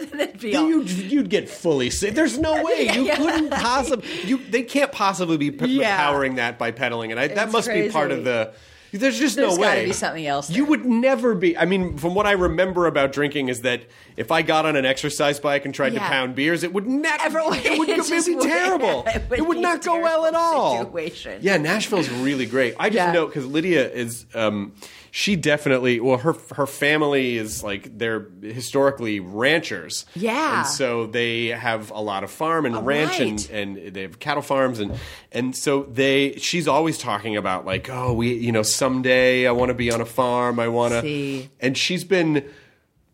be, That'd be You'd, you'd get fully sick. There's no way Yeah, you yeah. couldn't possibly. You they can't possibly be p- powering that by pedaling, and I, that It's must be part of the. There's just There's no way. There's gotta be something else You would never be. I mean, from what I remember about drinking, is that if I got on an exercise bike and tried to pound beers, it would never. It would, it be would- terrible. it would it would not go well at all. situation. Yeah, Nashville's really great. I just Yeah. know because Lydia is. Um, she definitely. Well, her her family is like they're historically ranchers. Yeah. and so they have a lot of farm and ranch right. and, and they have cattle farms and and so they. She's always talking about like, oh, we, you know, someday I want to be on a farm. I want to. See. And she's been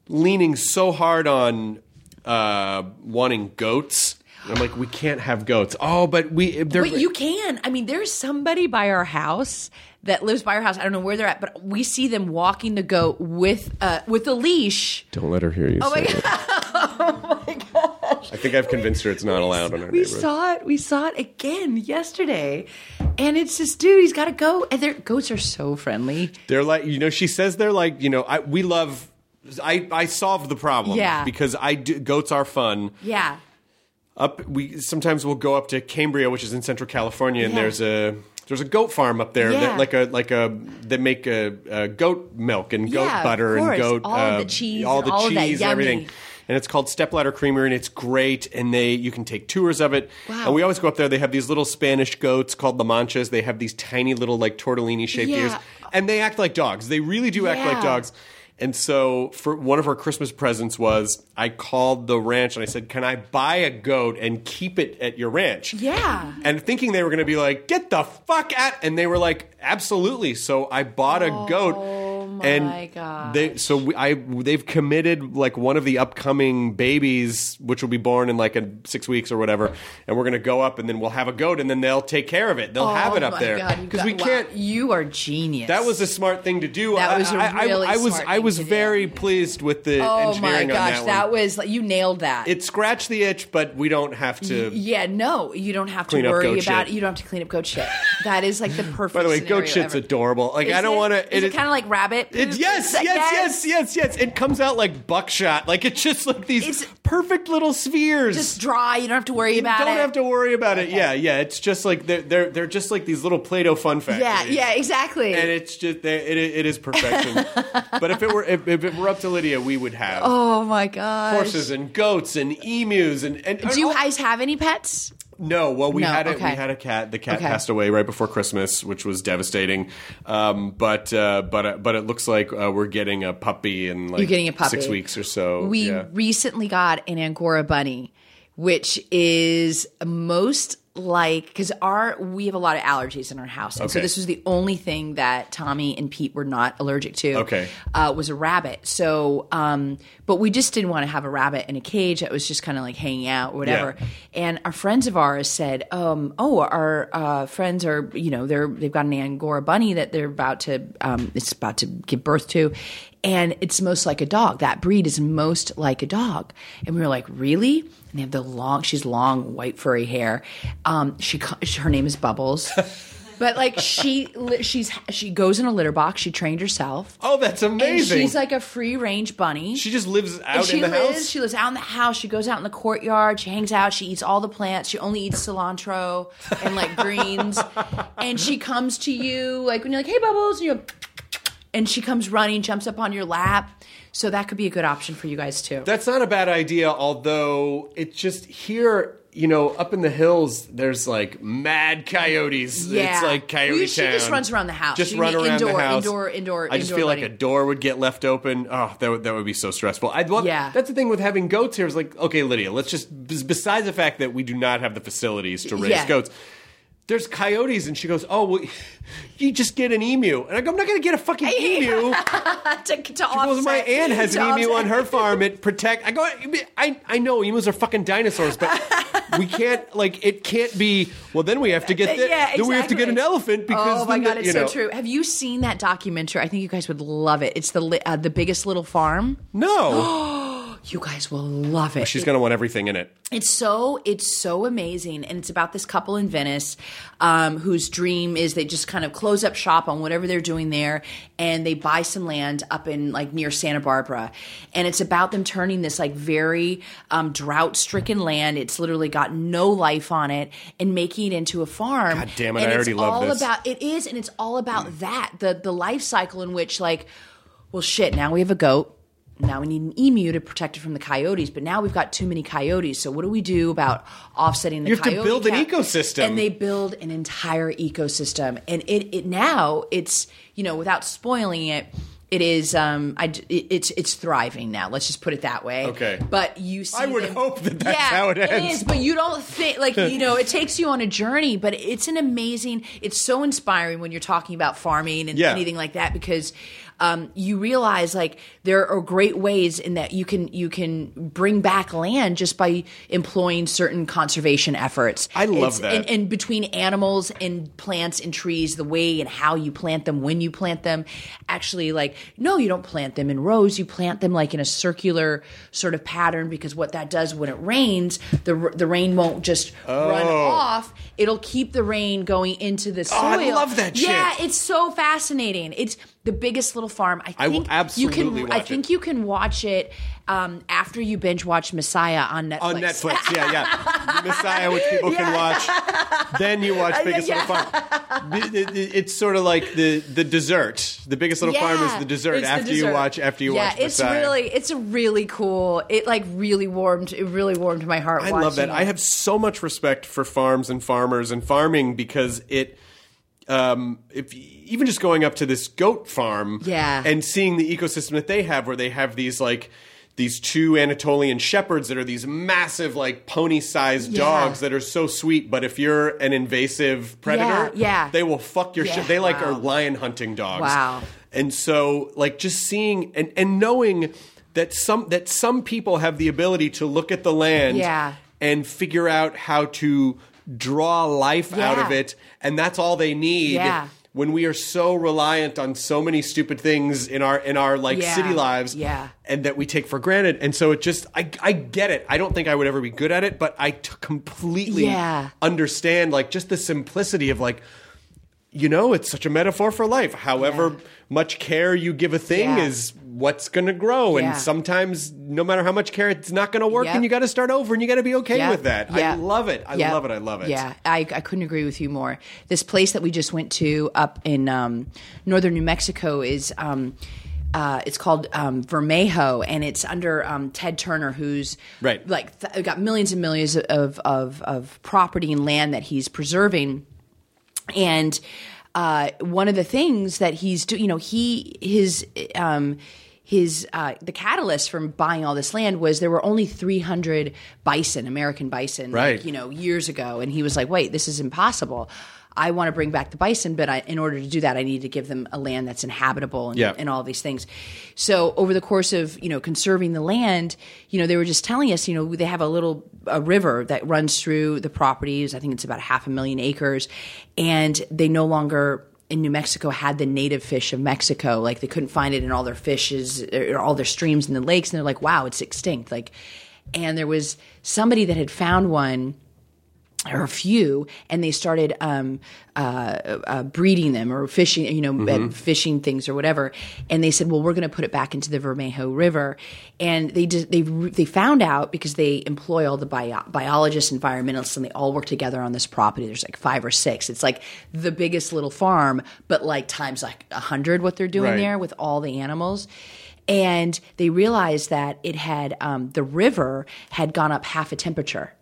leaning so hard on uh, wanting goats. I'm like, we can't have goats. Oh, but we. But you can. I mean, there's somebody by our house that lives by our house. I don't know where they're at, but we see them walking the goat with uh, with a leash. Don't let her hear you. Oh my god! oh my gosh! I think I've convinced her it's not allowed in our We neighborhood. saw it. We saw it again yesterday, and it's this dude. He's got a goat, and their goats are so friendly. They're like, you know, she says they're like, you know, I, we love. I, I solved the problem. Yeah. Because I do, goats are fun. Yeah. Up we sometimes we'll go up to Cambria, which is in Central California, and Yeah. there's a there's a goat farm up there Yeah. that like a like a they make a, a goat milk and goat Yeah, butter and goat All uh, the cheese all the all that cheese and everything. And it's called Stepladder Creamery, and it's great. And they you can take tours of it. Wow. And we always go up there. They have these little Spanish goats called the manchas. They have these tiny little like tortellini shaped Yeah. ears, and they act like dogs. They really do act like dogs. And so, for one of her Christmas presents was I called the ranch and I said, "Can I buy a goat and keep it at your ranch?" Yeah. And thinking they were going to be like, "Get the fuck out!" and they were like, "Absolutely." So I bought a goat. Oh my and gosh. they so we, I they've committed like one of the upcoming babies, which will be born in like a six weeks or whatever, and we're gonna go up and then we'll have a goat and then they'll take care of it. They'll oh have it Oh up there because we wow, can't. You are genius. That was a smart thing to do. That I- was I, I- really I, was smart I was to do. very pleased with the Oh my gosh, that, that, was like you nailed that. It scratched the itch, but we don't have to. yeah, no, you don't have to worry about shit. You don't have to clean up goat shit. That is like the perfect. By the way, goat shit's ever. adorable. Like Is I don't want to. Is it, kind of like rabbit? It, poop? yes, yes, yes, yes, yes. It comes out like buckshot. Like it's just like these It's- perfect little spheres. Just dry. You don't have to worry you about don't it. have to worry about it. Yeah, yeah. It's just like they're they're, they're just like these little Play-Doh fun factories. Yeah, yeah, exactly. And it's just they- it, it is perfection. but if it were if, if it were up to Lydia, we would have oh my god. horses and goats and emus and and Do you guys have any pets? No, well, we No, had okay. we had a cat. The cat Okay. passed away right before Christmas, which was devastating. Um, but uh, but uh, but it looks like uh, we're getting a puppy in like You're getting a puppy. six weeks or so. We yeah. recently got an Angora bunny, which is most like because our we have a lot of allergies in our house, and so this was the only thing that Tommy and Pete were not allergic to. Okay. uh, was a rabbit. So, um, but we just didn't want to have a rabbit in a cage that was just kind of like hanging out or whatever. Yeah. And our friends of ours said, um, "Oh, our uh, friends are you know they're they've got an Angora bunny that they're about to um, it's about to give birth to." And it's most like a dog. That breed is most like a dog. And we were like, really? And they have the long, she's long, white, furry hair. Um, she, her name is Bubbles. But like she, she's she goes in a litter box. She trained herself. Oh, that's And amazing. she's like a free range bunny. she just lives And out she in the lives, house. She lives out in the house. She goes out in the courtyard. She hangs out. She eats all the plants. She only eats cilantro and like greens. And she comes to you like when you're like, "Hey, Bubbles," and you, and she comes running, jumps up on your lap. So that could be a good option for you guys too. That's not a bad idea, although it's just here, you know, up in the hills, there's like mad coyotes. Yeah. It's like coyote Well, she town. just runs around the house. Just You run around indoor- the house. indoor- indoor- I just indoor feel like a door would get left open. Oh, that would, that would be so stressful. I, well, Yeah. That's the thing with having goats here is like, okay, Lydia, let's just, besides the fact that we do not have the facilities to raise Yeah. goats, there's coyotes, and she goes, "Oh, well, you just get an emu." And I go, "I'm not going to get a fucking emu." to, to Well, my aunt has an emu on her farm. It protect. I go. I I know emus are fucking dinosaurs, but we can't like it can't be. Well, then we have to get the, Yeah, then we have to get an elephant because oh my god, the- it's so know- true. Have you seen that documentary? I think you guys would love it. It's the uh, the biggest little farm. No, You guys will love it. she's gonna want everything in it. It's so it's so amazing, and it's about this couple in Venice um, whose dream is they just kind of close up shop on whatever they're doing there, and they buy some land up in like near Santa Barbara, and it's about them turning this like very um, drought stricken land. It's literally got no life on it, and making it into a farm. God damn it, And I already love all this. about it is, and it's all about that the the life cycle in which like, well, shit. Now we have a goat now we need an emu to protect it from the coyotes, but now we've got too many coyotes. So what do we do about offsetting the You have to build an ecosystem. And they build an entire ecosystem. And it, it now it's, you know, without spoiling it, it is um I it, it's it's thriving now. Let's just put it that way. Okay. But you see I would them- hope that that's yeah, how it ends. is, but you don't think like you know, it takes you on a journey, but it's an amazing it's so inspiring when you're talking about farming and Yeah. anything like that because um, you realize like there are great ways in that you can you can bring back land just by employing certain conservation efforts. I love It's- that. And, and between animals and plants and trees, the way and how you plant them, when you plant them, actually like no, you don't plant them in rows. You plant them like in a circular sort of pattern because what that does when it rains, the the rain won't just run oh. off. It'll keep the rain going into the soil. Oh, I love that shit. Yeah, it's so fascinating. It's The Biggest Little Farm. I think I will you can. I think it. you can watch it um, after you binge watch Messiah on Netflix. on Netflix. Yeah, yeah. Messiah, which people can watch. Then you watch Biggest yeah. Little Farm. It- it- It's sort of like the the dessert. The Biggest Little Farm is the dessert it's the after you watch after you watch, yeah, watch it's really it's a really cool. It like really warmed. It really warmed my heart. I love that. watching I have so much respect for farms and farmers and farming because it, um, if even just going up to this goat farm, Yeah. and seeing the ecosystem that they have, where they have these like these two Anatolian shepherds that are these massive like pony-sized Yeah. dogs that are so sweet, but if you're an invasive predator, yeah. they will fuck your Yeah, shit. They like wow. are lion hunting dogs. Wow. And so like just seeing and, and knowing that some that some people have the ability to look at the land Yeah. and figure out how to draw life out of it and that's all they need Yeah. When we are so reliant on so many stupid things in our in our like Yeah. city lives Yeah. and that we take for granted and so it just I, I get it i don't think i would ever be good at it but i t- completely Yeah. understand like just the simplicity of like you know it's such a metaphor for life however much care you give a thing is what's going to grow Yeah. and sometimes no matter how much care it's not going to work Yep. and you got to start over and you got to be okay Yeah. with that i love it i love it i love it Yeah, I, I couldn't agree with you more. This place that we just went to up in um, northern New Mexico is. Um, uh, it's called um, Vermejo, and it's under um, Ted Turner, who's Right. like th- got millions and millions of, of of property and land that he's preserving and uh, one of the things that he's doing, you know, he his um, his uh, the catalyst from buying all this land was there were only 300 bison, American bison, like, Right. you know, years ago, and he was like, "Wait, this is impossible." I want to bring back the bison, but I, in order to do that, I need to give them a land that's inhabitable and, Yeah. and all these things. So over the course of you know conserving the land, you know they were just telling us, you know, they have a little a river that runs through the properties. I think it's about half a million acres, and they no longer in New Mexico had the native fish of Mexico. Like they couldn't find it in all their fishes or all their streams and the lakes, and they're like, wow, it's extinct. Like, and there was somebody that had found one or a few, and they started um, uh, uh, breeding them or fishing, you know, uh, fishing things or whatever. And they said, "Well, we're going to put it back into the Vermejo River." And they did, they they found out because they employ all the bio- biologists, environmentalists, and they all work together on this property. There's like five or six. It's like the biggest little farm, but like times like a hundred what they're doing Right. there with all the animals. And they realized that it had um, the river had gone up half a temperature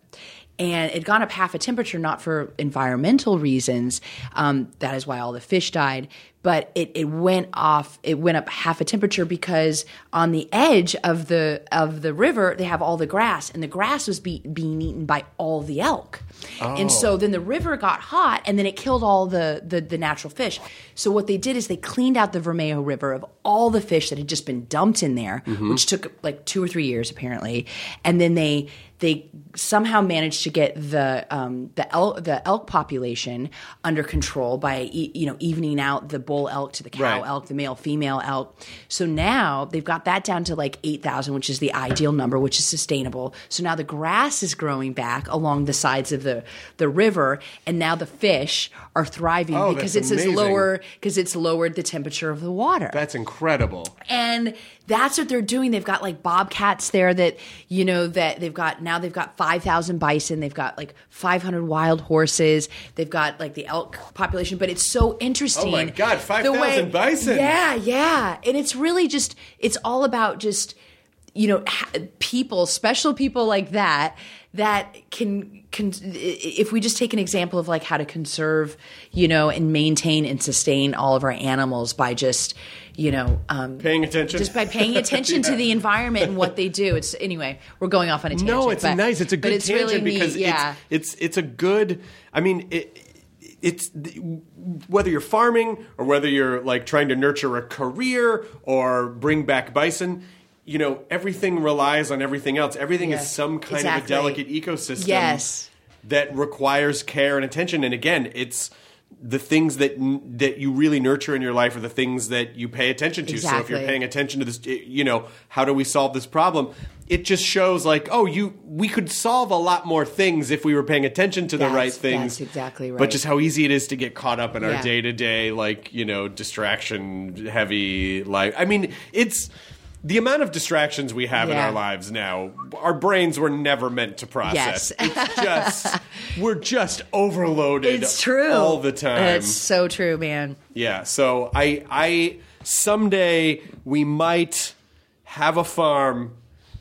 and it gone up half a temperature not for environmental reasons um, that is why all the fish died but it, it went off it went up half a temperature because on the edge of the of the river they have all the grass and the grass was be, being eaten by all the elk. And so then the river got hot and then it killed all the, the the natural fish. So what they did is they cleaned out the Vermejo River of all the fish that had just been dumped in there which took like two or three years apparently. And then they they somehow managed to get the um, the elk the elk population under control by you know evening out the bull elk to the cow Right. elk, the male female elk. So now they've got that down to like eight thousand, which is the ideal number, which is sustainable. So now the grass is growing back along the sides of the the river, and now the fish are thriving Oh, because it's lower because it's lowered the temperature of the water that's incredible and that's what they're doing. They've got like bobcats there that you know that they've got now they've got 5000 bison. They've got like 500 wild horses. They've got like the elk population. But it's so interesting. Oh my God, 5,000 bison. yeah yeah. And it's really just it's all about just you know people special people like that that can, can if we just take an example of like how to conserve you know and maintain and sustain all of our animals by just you know um, paying attention just by paying attention to the environment and what they do it's anyway we're going off on a tangent No, it's but- nice. It's a good it's tangent really neat, because yeah it's, it's it's a good. I mean, it, it's whether you're farming or whether you're like trying to nurture a career or bring back bison. You know, everything relies on everything else. Everything Yeah, is some kind exactly. of a delicate ecosystem Yes. that requires care and attention. And again, it's the things that that you really nurture in your life are the things that you pay attention to. So if you're paying attention to this, eh, you know, how do we solve this problem? It just shows like, oh, you we could solve a lot more things if we were paying attention to the right things. that's exactly But just how easy it is to get caught up in our day to day, like you know, distraction heavy life. I mean, it's. The amount of distractions we have in our lives now, our brains were never meant to process. Yes. It's just we're just overloaded It's true all the time. It's so true, man. Yeah, so I I someday we might have a farm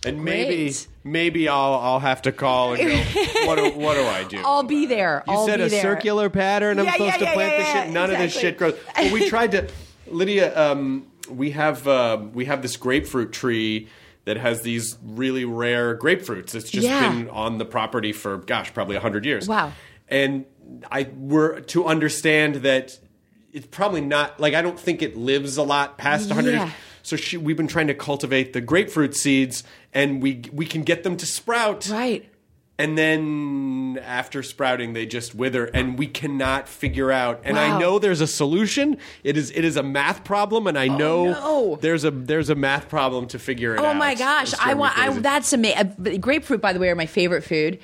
and maybe Great. maybe I'll I'll have to call and go what do, what do I do? I'll be there. You I'll said a there. circular pattern. I'm Yeah, supposed yeah, to yeah, plant yeah, yeah, shit. None of this shit grows. Well, we tried to, Lydia. Um, we have uh, we have this grapefruit tree that has these really rare grapefruits. It's just Yeah. been on the property for gosh, probably hundred years. Wow. And I were to understand that it's probably not like I don't think it lives a lot past 100 Yeah. years. So she, we've been trying to cultivate the grapefruit seeds, and we we can get them to sprout Right. And then after sprouting they just wither and we cannot figure out and i know there's a solution it is it is a math problem and i know Oh, no. there's a there's a math problem to figure it out Oh my gosh! I want. I, that's amazing. Grapefruit, by the way, are my favorite food.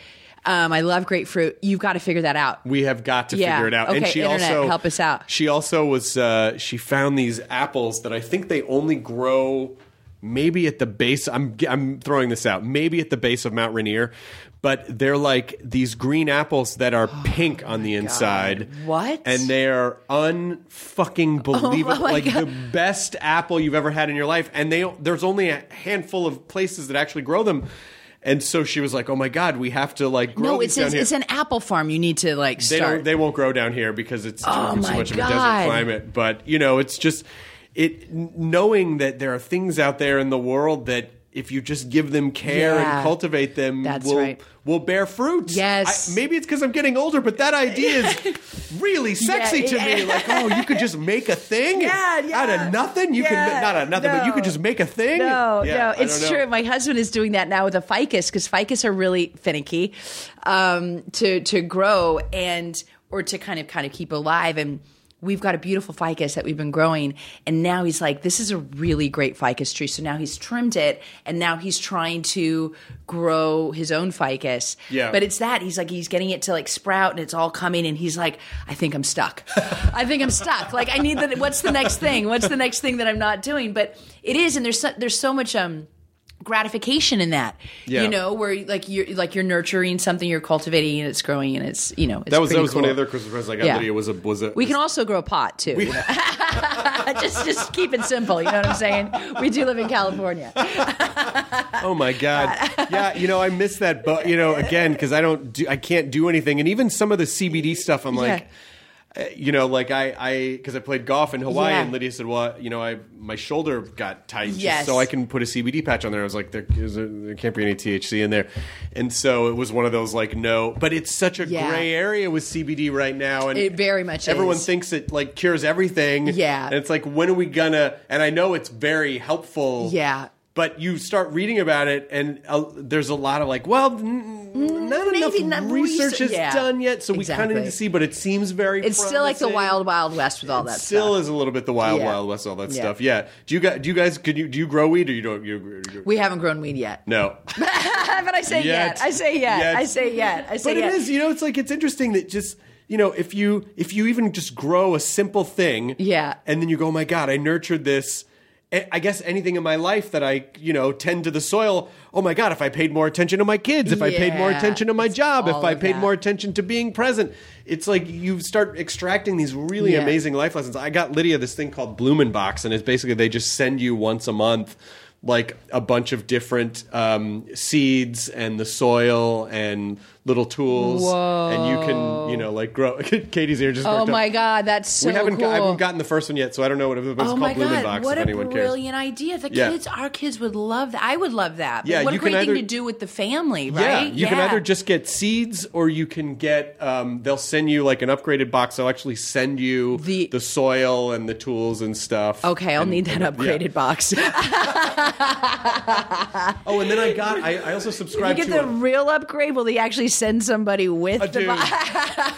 Um, I love grapefruit. You've got to figure that out. we have got to Yeah. figure it out and Okay, she internet, also help us out. she also was uh, she found these apples that i think they only grow maybe at the base i'm i'm throwing this out maybe at the base of mount rainier but they're like these green apples that are oh pink on the inside Oh What? and they are unfucking believable Oh my like God. the best apple you've ever had in your life and they there's only a handful of places that actually grow them and so she was like oh my god we have to like grow No, these it's down it's, here it's an apple farm. You need to like they start. don't they won't grow down here because it's oh too, Oh too my much of a desert climate but you know it's just it knowing that there are things out there in the world that if you just give them care Yeah. and cultivate them That's will right. will bear fruit Yes. I, maybe it's because i'm getting older but that idea is really sexy to me like oh you could just make a thing Yeah, yeah. out of nothing you Yeah, could not out of nothing but you no. could just make a thing No, Yeah, no, it's true. My husband is doing that now with a ficus because ficus are really finicky um, to to grow and or to kind of kind of keep alive. And we've got a beautiful ficus that we've been growing, and now he's like, this is a really great ficus tree. So now he's trimmed it, and now he's trying to grow his own ficus. Yeah. but it's that he's like he's getting it to like sprout, and it's all coming, and he's like, I think I'm stuck. I think I'm stuck. Like I need the what's the next thing? What's the next thing that I'm not doing? But it is, and there's so, there's so much um gratification in that. Yeah. You know, where like you're like you're nurturing something, you're cultivating, and it's growing, and it's you know it's that was that was one of the other christmas presents i got Yeah. lydia was a was a We can also grow pot too. you know? just just keep it simple. You know what I'm saying? We do live in California. Oh my god! Yeah, you know I miss that, but you know again because I don't do, I can't do anything, and even some of the CBD stuff, I'm like, Uh, you know, like I I because I played golf in Hawaii, Yeah. and Lydia said, well, you know, I my shoulder got tight, just Yes. so I can put a CBD patch on there. I was like, there, is there, there can't be any THC in there, and so it was one of those like no, but it's such a Yeah. gray area with CBD right now, and It very much everyone is. thinks it like cures everything, Yeah. and it's like when are we gonna? And I know it's very helpful, Yeah. But you start reading about it, and uh, there's a lot of like, well, n- n- not enough not research is yeah. done yet, so we kind of need to see. But it seems very. It's still like the wild wild west with all that It still stuff. is a little bit the wild Yeah. wild west, all that Yeah. stuff. Yeah. Do you guys? Do you guys? Can you? Do you grow weed or you don't? You, you, We haven't grown weed yet, no. but I say yet. Yet. I say yet. Yet. I say yet. I say but it yet. is. You know, it's like it's interesting that just. You know, if you if you even just grow a simple thing, Yeah. and then you go, oh my god, I nurtured this. I I guess anything in my life that I, you know, tend to the soil. Oh my God! If I paid more attention to my kids, if I paid more attention to my job, if I paid that. more attention to being present, it's like you start extracting these really Yeah. amazing life lessons. I got Lydia this thing called Blumenbox, and it's basically they just send you once a month like a bunch of different um, seeds and the soil and little tools, and you can, you know, like grow. Katie's ear just. Oh perked up. my god, that's so we haven't. cool. I haven't gotten the first one yet, so I don't know what it was. It's Oh called my Blumenbox. god! What if a anyone cares. brilliant idea! The Yeah. kids, our kids would love that. I would love that. Yeah, what you a great can thing to do with the family, right? Yeah, you can either just get seeds or you can get. Um, they'll send you like an upgraded box. They'll actually send you The- the, soil and the tools and stuff. Okay, I'll And- need that and- upgraded yeah. box. Oh, and then I got. I, I also you subscribed get to. the a- real upgrade. Will they actually send somebody with A the dude. box.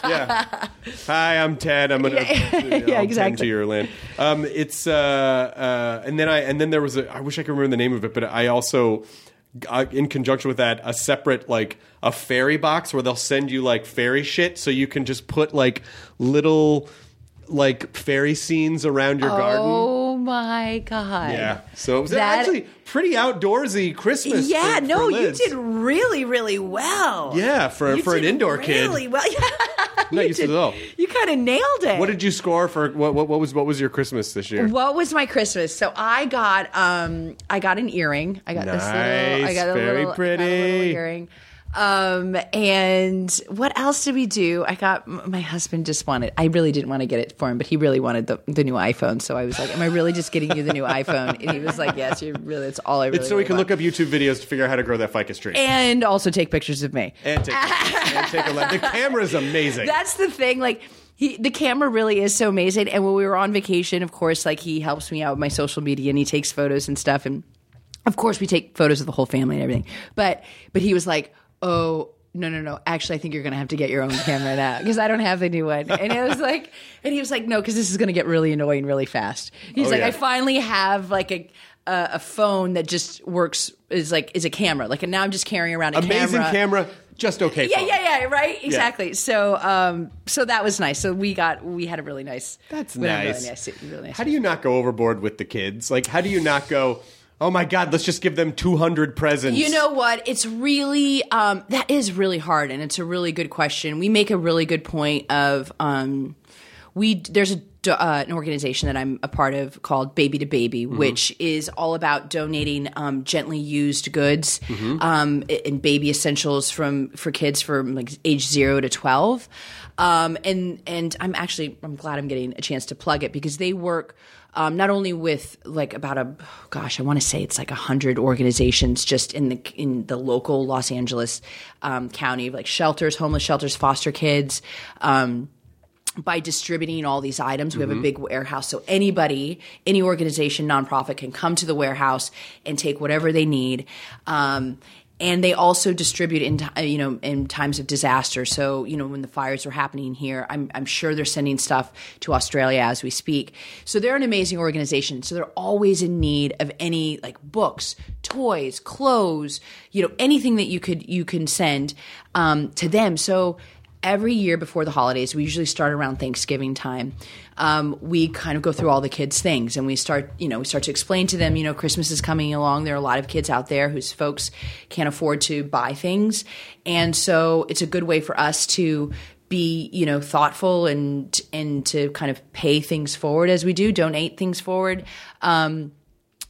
yeah. Hi, I'm Ted. I'm gonna Yeah, yeah, exactly. to your land. Um, it's uh, uh, and then I and then there was a. I wish I could remember the name of it, but I also. Uh, in conjunction with that, a separate like a fairy box where they'll send you like fairy shit, so you can just put like little like fairy scenes around your garden. My god! Yeah, so it was That- actually pretty outdoorsy Christmas. Yeah, for- no, for you did really, really well. Yeah, for You for an indoor kid. really well. Yeah, Not used to did- all. You kind of nailed it. What did you score for what, what? What was what was your Christmas this year? What was my Christmas? So I got um I got an earring. I got this little I Nice, got a very little, I got a little pretty. earring. Um and what else did we do? I got my husband just wanted I really didn't want to get it for him, but he really wanted the, the new iPhone. So I was like, Am I really just getting you the new iPhone? And he was like, Yes, you really it's all I really It's so we really can want. look up YouTube videos to figure out how to grow that ficus tree. and also take pictures of me. And take, and take a look. The camera's amazing. That's the thing. Like he, the camera really is so amazing. And when we were on vacation, of course, like he helps me out with my social media and he takes photos and stuff. And of course, we take photos of the whole family and everything. But but he was like, oh. No, no, no. Actually, I think you're going to have to get your own camera now because I don't have the new one. And it was like, and he was like, no, because this is going to get really annoying really fast. He's Oh, like, yeah. I finally have like a, a a phone that just works is like is a camera. Like, and now I'm just carrying around a Amazing camera. camera, just okay. Yeah, phone. yeah, yeah, right, exactly. So, um, so that was nice. So we got, we had a really nice. That's we had a nice. Really nice, really nice. How do you not go overboard with the kids? Like, how do you not go? Oh my God, let's just give them two hundred presents. You know what? It's really um, that is really hard, and it's a really good question. We make a really good point of um, we there's a uh, an organization that I'm a part of called Baby to Baby, which is all about donating um, gently used goods um, and baby essentials from for kids from like age zero to twelve. Um, and and I'm actually I'm glad I'm getting a chance to plug it because they work um, not only with like about a gosh I want to say it's like a hundred organizations just in the in the local Los Angeles um, county like shelters, homeless shelters, foster kids. Um, by distributing all these items. We have a big warehouse. So anybody, any organization, nonprofit can come to the warehouse and take whatever they need. And they also distribute in, you know, in times of disaster. So, you know, when the fires are happening here, I'm, I'm sure they're sending stuff to Australia as we speak. So they're an amazing organization. So they're always in need of any like books, toys, clothes, you know, anything that you could, you can send, um, to them. So, every year before the holidays, we usually start around Thanksgiving time. Um, we kind of go through all the kids' things and we start, you know, we start to explain to them, you know, Christmas is coming along. There are a lot of kids out there whose folks can't afford to buy things. And so it's a good way for us to be, you know, thoughtful and, and to kind of pay things forward as we do, donate things forward. Um,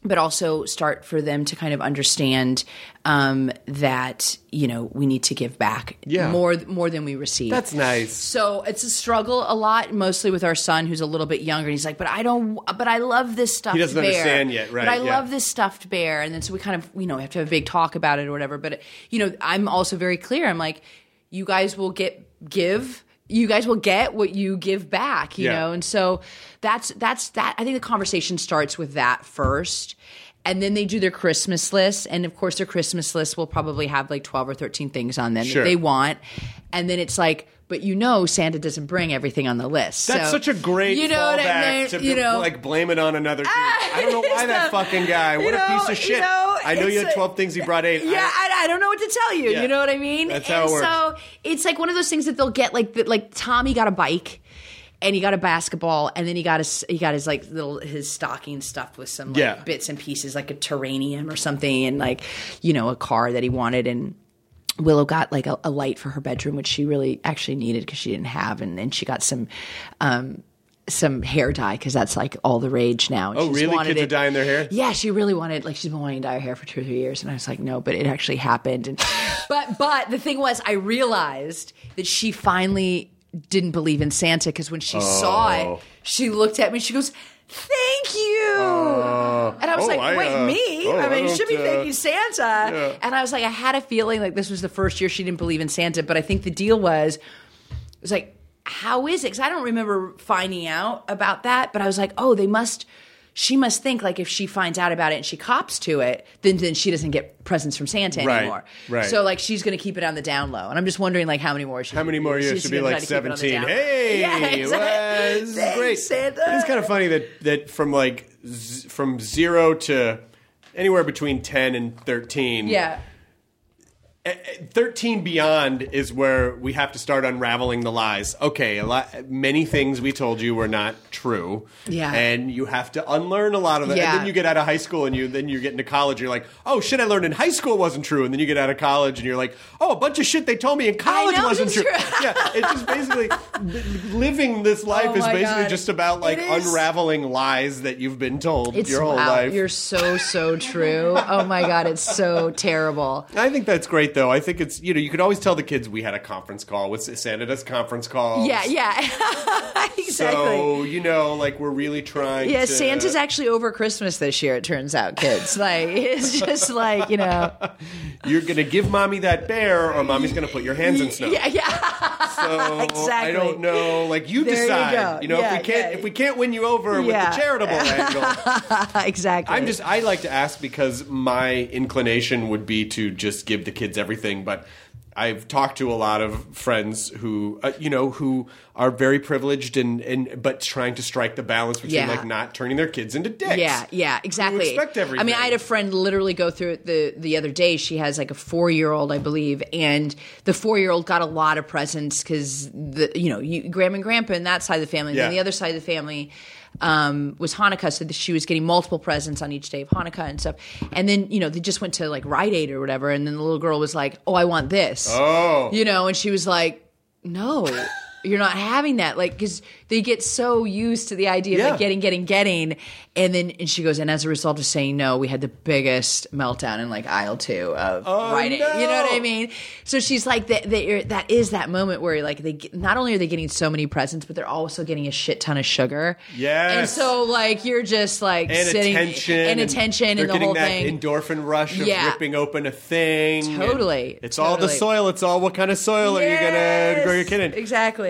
but also start for them to kind of understand um, that you know we need to give back Yeah. more more than we receive. That's nice. So it's a struggle a lot, mostly with our son who's a little bit younger. And he's like, "But I don't. But I love this stuffed He doesn't bear. understand yet, right, But I yeah. love this stuffed bear." And then so we kind of you know have to have a big talk about it or whatever. But you know, I'm also very clear. I'm like, you guys will get give. You guys will get what you give back, you Yeah. know, and so that's that's that. I think the conversation starts with that first, and then they do their Christmas list, and of course their Christmas list will probably have like twelve or thirteen things on them Sure. that they want, and then it's like, but you know, Santa doesn't bring everything on the list. That's So- such a great you know what I mean? to you know, like blame it on another dude. Ah, I don't know why that fucking guy. What you a piece of shit. you know, I know you had a- twelve things. He brought eight. Yeah, I- I, don't know what to tell you. Yeah. You know what I mean? That's and how it works. so it's like one of those things that they'll get like that. Like Tommy got a bike. And he got a basketball, and then he got his he got his like little his stocking stuffed with some like, Yeah. bits and pieces, like a terranium or something, and like you know a car that he wanted, and Willow got like a, a light for her bedroom, which she really actually needed because she didn't have, and then she got some um, some hair dye because that's like all the rage now. And Oh, really? Kids are it- dyeing their hair? Yeah, she really wanted like she's been wanting to dye her hair for two or three years, and I was like, no, but it actually happened. And but but the thing was, I realized that she finally didn't believe in Santa because when she saw Oh. it, she looked at me. She goes. Thank you. and I was oh, like, I, wait, uh, me? oh, I mean, I you should be uh, thanking Santa. And I was like, I had a feeling like this was the first year she didn't believe in Santa, but I think the deal was, it was like, how is it? Because I don't remember finding out about that, but I was like, oh, they must. She must think like if she finds out about it and she cops to it, then then she doesn't get presents from Santa Right, anymore. right. So like she's going to keep it on the down low, and I'm just wondering like how many more she How many more years should be like try to keep it on the 17? Hey, Yeah, exactly. is Thanks, great. Santa. It's kind of funny that, that from like z- from zero to anywhere between 10 and 13. Yeah. Eh, eh, 13 beyond is where we have to start unraveling the lies. Okay, a lot, many things we told you were not true. Yeah. And you have to unlearn a lot of it. Yeah. And then you get out of high school and you then you get into college you're like, "Oh shit, I learned in high school wasn't true." And then you get out of college and you're like, "Oh, a bunch of shit they told me in college wasn't true." yeah, it's just basically living this oh life Oh is basically God. just about like unraveling lies that you've been told It's your whole wow, life. You're so so true. Oh my god, it's so terrible. I think that's great, though. I think it's you know you could always tell the kids we had a conference call with Santa does conference call. Yeah, yeah, exactly. So you know, like we're really trying. yeah, to, Santa's actually over Christmas this year. It turns out, kids. Like it's just like you know. You're gonna give mommy that bear, or mommy's gonna put your hands in snow. Yeah, yeah. So I don't know. Like you There you decide. go. know, Yeah, if we can't yeah. if we can't win you over with the charitable angle. exactly. I'm just I like to ask because my inclination would be to just give the kids everything, but I've talked to a lot of friends who uh, you know who are very privileged and and but trying to strike the balance between Yeah. like not turning their kids into dicks. Yeah, yeah, exactly. expect I mean. I had a friend literally go through it the the other day. She has like a four year old, I believe, and the four year old got a lot of presents because the you know you, grandma and grandpa and that side of the family, and then the other side of the family um, was Hanukkah, so that she was getting multiple presents on each day of Hanukkah and stuff. And then you know they just went to like Rite Aid or whatever, and then the little girl was like, "Oh, I want this," Oh. you know, and she was like, "No." You're not having that, like, because they get so used to the idea of like getting, getting, getting, and then and she goes, and as a result of saying no, we had the biggest meltdown in like aisle two of Oh, writing. You know what I mean? So she's like, that, that, that is that moment where like they not only are they getting so many presents, but they're also getting a shit ton of sugar. Yes. and so like you're just like and sitting attention and attention and the whole that thing. endorphin rush of Yeah. ripping open a thing. Totally, it's all the soil. It's all what kind of soil are you gonna grow your kid in? Exactly.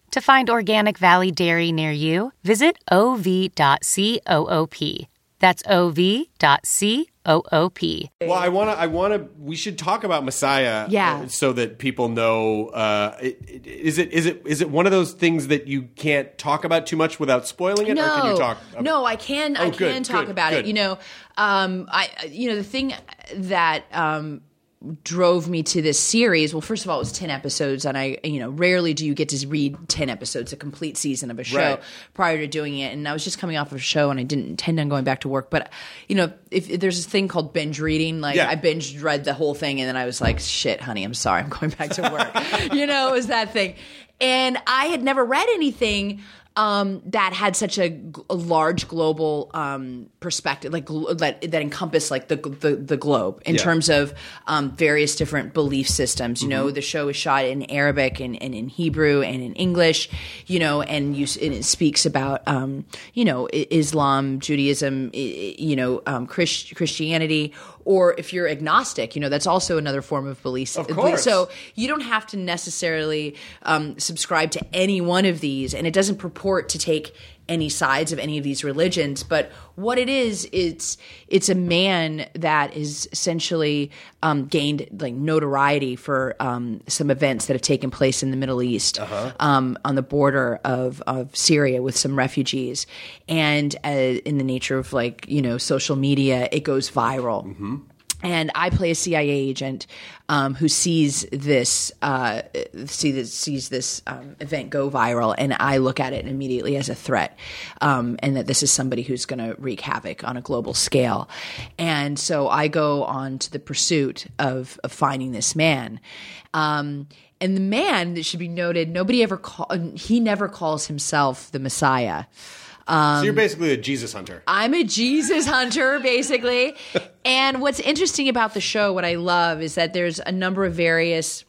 To find Organic Valley Dairy near you, visit ov.coop. That's ov.coop. Well, I want to. I want to. We should talk about Messiah. Yeah. uh, so that people know. Uh, it, it- is it is it is it one of those things that you can't talk about too much without spoiling it, or can you talk? about- No, I can. I Oh, can good, talk good, about good. it. You know, um, I you know the thing that um, drove me to this series. Well, first of all, it was ten episodes, and I you know rarely do you get to read ten episodes, a complete season of a show Right. prior to doing it. And I was just coming off of a show, and I didn't intend on going back to work. But you know, if, if there's this thing called binge reading, like Yeah. I binge read the whole thing, and then I was like, "Shit, honey, I'm sorry, I'm going back to work." you know, it was that thing. And I had never read anything um, that had such a large global um, perspective, like gl- that that encompassed like the the, the globe in Yeah. terms of um, various different belief systems. You know, Mm-hmm. the show is shot in Arabic and, and in Hebrew and in English. You know, and you and it speaks about um, you know Islam, Judaism, you know um, Christ- Christianity, or if you're agnostic, you know that's also another form of belief. Of course. So you don't have to necessarily um, subscribe to any one of these, and it doesn't purport to take any sides of any of these religions. But what it is, it's it's a man that is essentially um, gained like notoriety for um, some events that have taken place in the Middle East, um, on the border of of Syria with some refugees, and uh, in the nature of like you know social media, it goes viral and I play a CIA agent um, who sees this uh, see this, sees this um, event go viral, and I look at it immediately as a threat, um, and that this is somebody who's going to wreak havoc on a global scale, and so I go on to the pursuit of, of finding this man. Um, and the man that should be noted, nobody ever call, he never calls himself the Messiah. So you're um, basically a Jesus hunter. I'm a Jesus hunter, basically. And what's interesting about the show, what I love, is that there's a number of various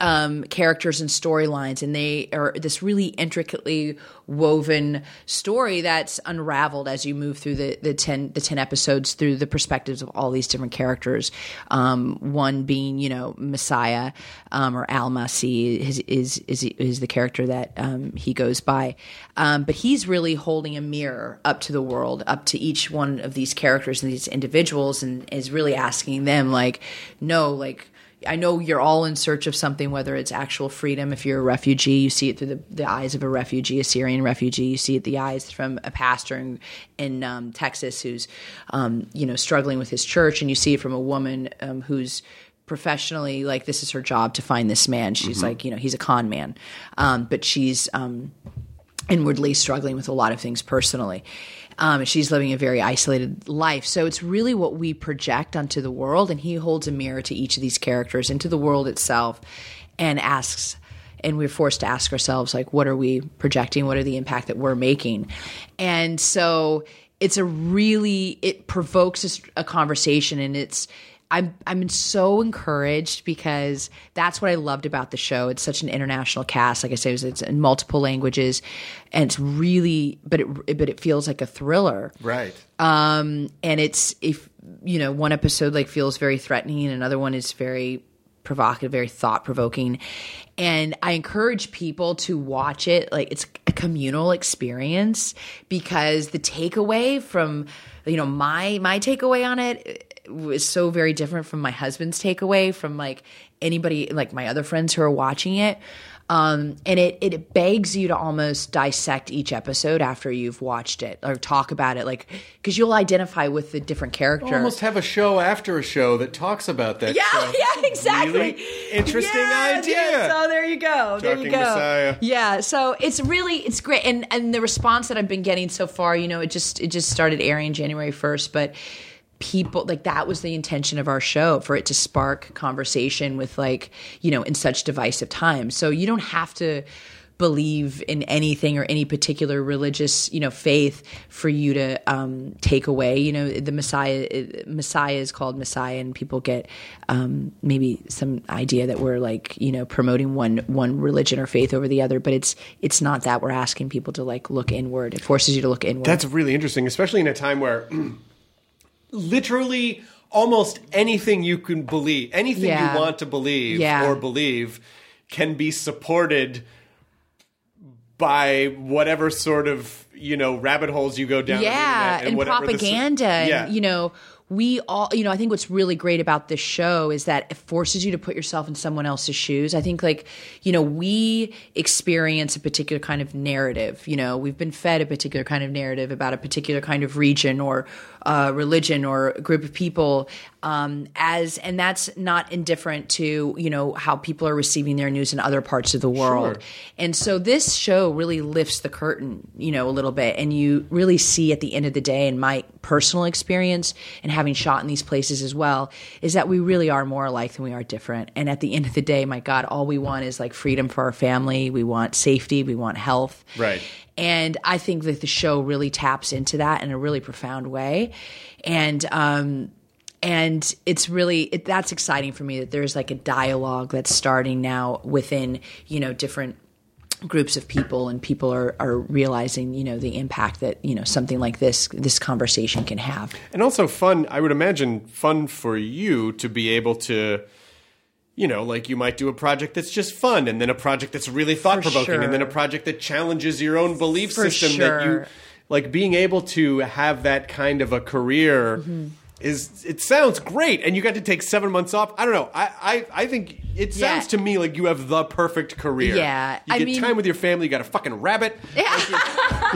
um, characters and storylines, and they are this really intricately woven story that's unraveled as you move through the, the ten the ten episodes through the perspectives of all these different characters. Um, one being, you know, Messiah um, or Al Masih is, is is is the character that um, he goes by, um, but he's really holding a mirror up to the world, up to each one of these characters and these individuals, and is really asking them, like, no, like I know you're all in search of something, whether it's actual freedom. If you're a refugee, you see it through the, the eyes of a refugee, a Syrian refugee. You see it the eyes from a pastor in, in um, Texas who's, um, you know, struggling with his church, and you see it from a woman um, who's professionally like this is her job to find this man. She's like, you know, he's a con man, um, but she's um, inwardly struggling with a lot of things personally. Um, she's living a very isolated life. So it's really what we project onto the world. And he holds a mirror to each of these characters into the world itself and asks, and we're forced to ask ourselves, like, what are we projecting? What are the impact that we're making? And so it's a really, it provokes a, a conversation and it's, I'm I'm so encouraged because that's what I loved about the show. It's such an international cast. Like I say, it's, it's in multiple languages, and it's really, but it but it feels like a thriller. Right. Um, and it's if you know one episode like feels very threatening, and another one is very provocative, very thought provoking. And I encourage people to watch it. Like it's a communal experience because the takeaway from you know my my takeaway on it was so very different from my husband's takeaway from like anybody like my other friends who are watching it um, and it it begs you to almost dissect each episode after you've watched it or talk about it like because you'll identify with the different characters. Almost have a show after a show that talks about that. yeah show. yeah exactly Really interesting idea. so there you go there you go Messiah. yeah so it's really it's great and and the response that i've been getting so far you know it just it just started airing january 1st but people like that was the intention of our show for it to spark conversation with like you know in such divisive times. So you don't have to believe in anything or any particular religious you know faith for you to um, take away. You know the messiah messiah is called messiah and people get um, maybe some idea that we're like you know promoting one one religion or faith over the other but it's it's not that. We're asking people to like look inward. It forces you to look inward. That's really interesting, especially in a time where literally almost anything you can believe, anything Yeah. you want to believe Yeah. or believe can be supported by whatever sort of, you know, rabbit holes you go down. yeah internet and, whatever the propaganda yeah. and you know we all you know i think what's really great about this show is that it forces you to put yourself in someone else's shoes i think like you know we experience a particular kind of narrative you know we've been fed a particular kind of narrative about a particular kind of region or uh, religion or group of people um, as and that's not indifferent to you know how people are receiving their news in other parts of the world Sure. and so this show really lifts the curtain, you know, a little bit. And you really see at the end of the day, in my personal experience and having shot in these places as well, is that we really are more alike than we are different. And at the end of the day, my God, all we want is like freedom for our family. We want safety. We want health. Right. And I think that the show really taps into that in a really profound way. And, um, and it's really it, that's exciting for me that there's like a dialogue that's starting now within you know different groups of people and people are, are realizing you know the impact that you know something like this this conversation can have And also fun, I would imagine fun for you to be able to you know, like you might do a project that's just fun and then a project that's really thought provoking and then a project that challenges your own belief For system that you like being able to have that kind of a career Mm-hmm. is it sounds great and you got to take 7 months off. I don't know. I I, I think it Yeah. sounds to me like you have the perfect career. Yeah, You I get mean- time with your family, you got a fucking rabbit. Yeah.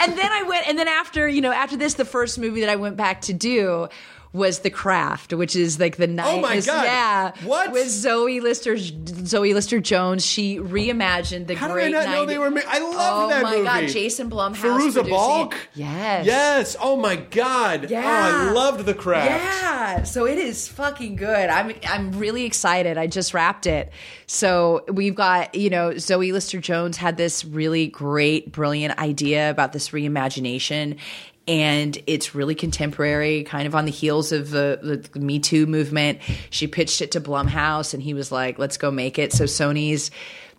and then I went, and then after you know, after this, the first movie that I went back to do was The Craft, which is like the night. Oh my God. Yeah, What? with Zoe Lister, Zoe Lister Jones? She reimagined the How did I great. not know they were ma- I loved oh that my movie. God, Jason Blumhouse, Fairuza Balk? Yes, Yes. Oh my god. Yeah. Oh, I loved the craft. Yeah, so it is fucking good. I'm I'm really excited. I just wrapped it. So we've got you know Zoe Lister Jones had this really great, brilliant idea about this reimagination. And it's really contemporary, kind of on the heels of the, the Me Too movement. She pitched it to Blumhouse, and he was like, "Let's go make it." So Sony's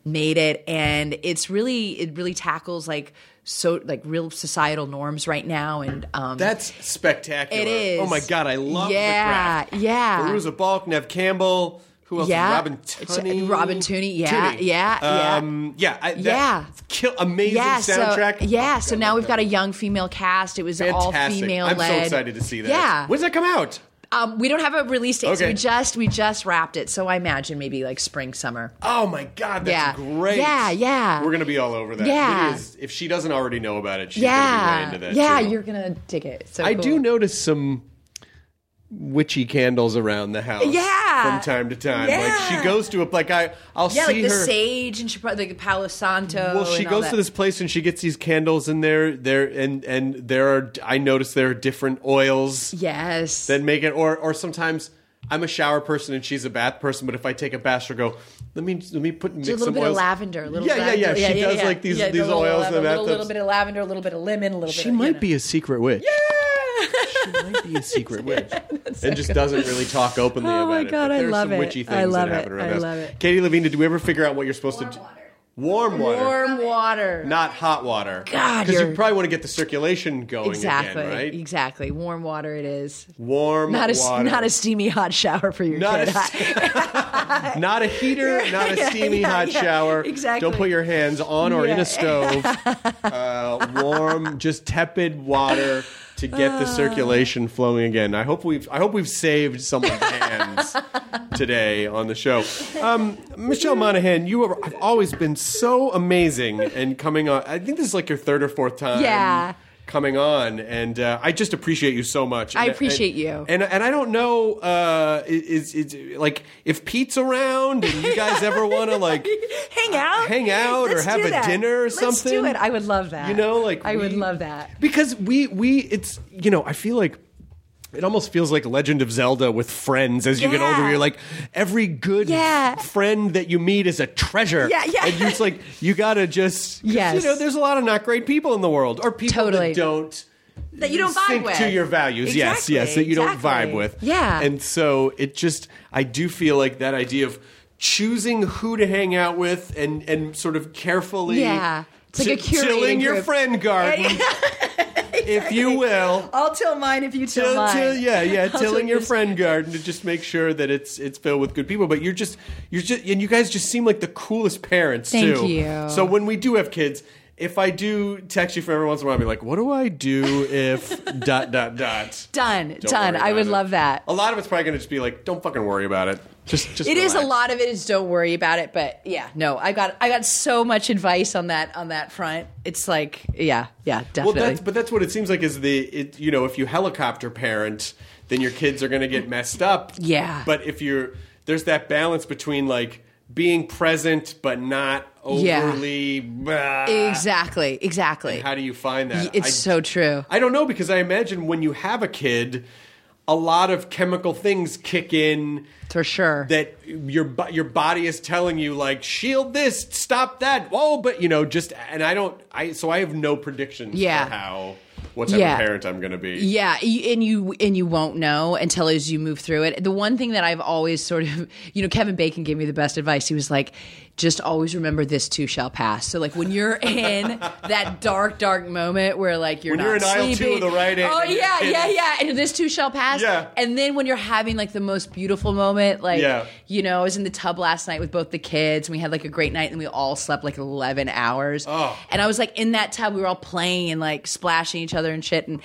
made it, and it's really it really tackles like so like real societal norms right now, and um, That's spectacular. It is. Oh my god, I love Yeah, the craft. yeah. Fairuza Balk, Neve Campbell. Who else? Yeah. Robin Tunney. Robin Tunney, yeah, Tunney. yeah, yeah. Um, yeah. I, Yeah. Kill, amazing yeah, soundtrack. So, yeah, Oh, so now we've got a young female cast. It was all female I'm so excited to see that. Yeah. When's that come out? Um, we don't have a release date. So Okay. we just we just wrapped it. So I imagine maybe like spring summer. Oh my god, that's Yeah. great. Yeah, yeah. We're gonna be all over that. Yeah. Is, if she doesn't already know about it, she's yeah, gonna be way into that. yeah, too. you're gonna dig it. So I cool. do notice some witchy candles around the house. Yeah. From time to time. Like she goes to a like I I'll Yeah, see like the her sage and she probably like Palo Santo. well, she goes to this place and she gets these candles in there. There and and there are. I notice there are different oils Yes. that make it. Or or sometimes I'm a shower person and she's a bath person. But if I take a bath, she'll go. Let me let me put mix a little some bit oils. of lavender, a little yeah, yeah, yeah. She does like these Yeah, these the oils lavender, in the a little, little bit of lavender, a little bit of lemon, a little She bit. Of, might you know. be a secret witch. She might be a secret witch, and just doesn't really talk openly Oh about my it. God, but I love some it. witchy things I love that it. happen around I the house. love it. Katie Levine, did we ever figure out what you're supposed to do? Warm water. Warm water. Not hot water. God, because you probably want to get the circulation going exactly. again, right? Exactly. Warm water. It is. Warm Not a water. not a steamy hot shower for your Not kid. a, not a heater, not a steamy yeah, hot yeah, shower. exactly. Don't put your hands on or in a stove. uh, warm, just tepid water to get the circulation flowing again. I hope we've I hope we've saved someone's hands today on the show. Um, Michelle Monaghan, you have always been so amazing and coming on. I think this is like your third or fourth time. Yeah. Coming on, and uh, I just appreciate you so much. I And- appreciate and- you. And and I don't know, uh, is is like if Pete's around and you guys ever want to like hang out, hang out or Let's have a that. dinner or Let's something. do it. I would love that. You know, like I would love that. because we we it's you know I feel like. It almost feels like Legend of Zelda with friends as you get older. You're like every good Yeah. friend that you meet is a treasure. Yeah, yeah. And just like you gotta just Yes. You know, there's a lot of not great people in the world, or people Totally. that don't That you don't vibe with. to your values. Yes, Exactly, yes, that you don't vibe with. Yeah. And so it just, I do feel like that idea of choosing who to hang out with and and sort of carefully, Yeah. It's like a curated tilling your group. friend garden, if you will. I'll till mine if you till, Till, mine. till, yeah, yeah, I'll tilling till your yours. friend garden to just make sure that it's it's filled with good people. But you're just you're just and you guys just seem like the coolest parents too. Thank too. you. So when we do have kids, if I do text you for every once in a while, I'll be like, "What do I do if dot dot dot?" Done. Don't done. worry I would it. love that. A lot of it's probably going to just be like, "Don't fucking worry about it." Just just It is a lot of it is don't worry about it, but yeah, no, I got I got so much advice on that on that front. It's like yeah, yeah, Well, definitely. that's but that's what it seems like is the it, you know if you helicopter parent, then your kids are going to get messed up. Yeah. But if you're there's that balance between like being present but not Yeah. overly. blah. exactly, exactly. How do you find that? It's I- so true. I don't know because I imagine when you have a kid, a lot of chemical things kick in For sure. that your your body is telling you like shield this, stop that. Whoa, but you know just and I don't I so I have no predictions Yeah. for how what type Yeah. of parent I'm going to be. Yeah, and you and you won't know until as you move through it. The one thing that I've always sort of, you know, Kevin Bacon gave me the best advice. He was like, "Just always remember this too shall pass." So like when you're in that dark, dark moment where like you're When not you're in aisle two of the Aid oh yeah, yeah, yeah, and this too shall pass. Yeah. and then when you're having like the most beautiful moment, like Yeah. you know, I was in the tub last night with both the kids, and we had like a great night, and we all slept like eleven hours. Oh. And I was like in that tub, we were all playing and like splashing each other and shit. And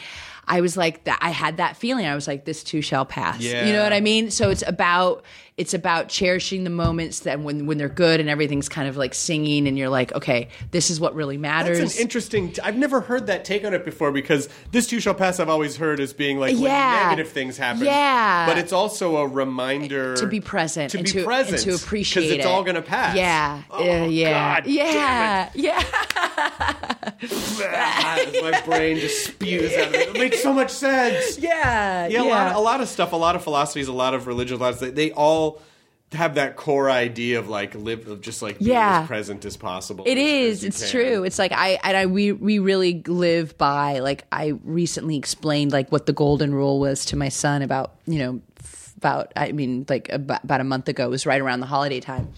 I was like, that I had that feeling. I was like, this too shall pass. Yeah. You know what I mean? So it's about it's about cherishing the moments that when when they're good and everything's kind of like singing and you're like, okay, this is what really matters. That's an interesting. I've never heard that take on it before because this too shall pass. I've always heard as being like when Yeah. negative things happen. Yeah. but it's also a reminder to be present to and be to, present to appreciate it because it's it. all going to pass. Yeah, Oh, uh, yeah, God yeah, yeah. My brain just spews out of it. It makes so much sense. Yeah, Yeah, a lot, of, a lot of stuff, a lot of philosophies, a lot of religions, a lot of, they, they all have that core idea of like live of just like being Yeah. as present as possible. It as- is. as It's can. true. It's like I and I we we really live by like I recently explained like what the golden rule was to my son about you know about I mean like about, about a month ago. It was right around the holiday time.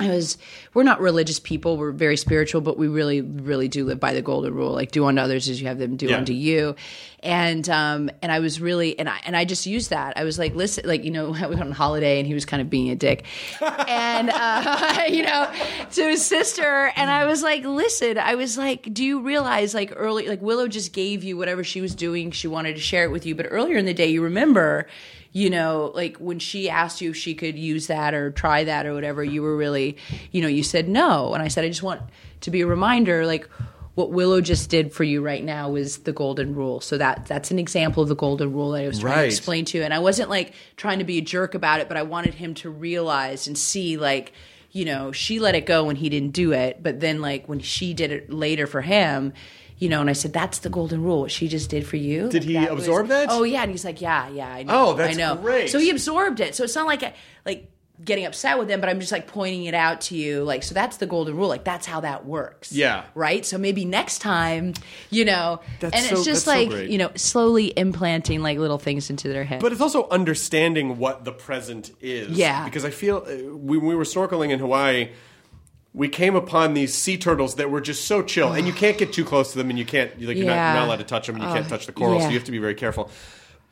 I was we're not religious people. We're very spiritual, but we really really do live by the golden rule. Like do unto others as you have them do Yeah. unto you. And um and I was really and I and I just used that. I was like, listen, like you know, I was on holiday and he was kind of being a dick. and uh you know, to his sister and I was like, listen, I was like, do you realize like early like Willow just gave you whatever she was doing, she wanted to share it with you, but earlier in the day you remember you know, like when she asked you if she could use that or try that or whatever, you were really, you know, you said no. And I said, I just want to be a reminder, like what Willow just did for you right now is the golden rule. So that that's an example of the golden rule that I was trying Right. to explain to you. And I wasn't like trying to be a jerk about it, but I wanted him to realize and see like, you know, she let it go when he didn't do it, but then like when she did it later for him, you know, and I said, "That's the golden rule. What she just did for you." Did he That was- absorb that? Oh yeah, and he's like, "Yeah, yeah, I know." Oh, that's I know. great. So he absorbed it. So it's not like like getting upset with him, but I'm just like pointing it out to you. Like, so that's the golden rule. Like that's how that works. Yeah. Right. So maybe next time, you know, That's and so- it's just that's so like you know, slowly implanting like little things into their head. But it's also understanding what the present is. Yeah. Because I feel uh, when we were snorkeling in Hawaii, we came upon these sea turtles that were just so chill, and you can't get too close to them, and you can't like you're, not, you're not allowed to touch them, and you can't Oh, touch the coral, so you have to be very careful.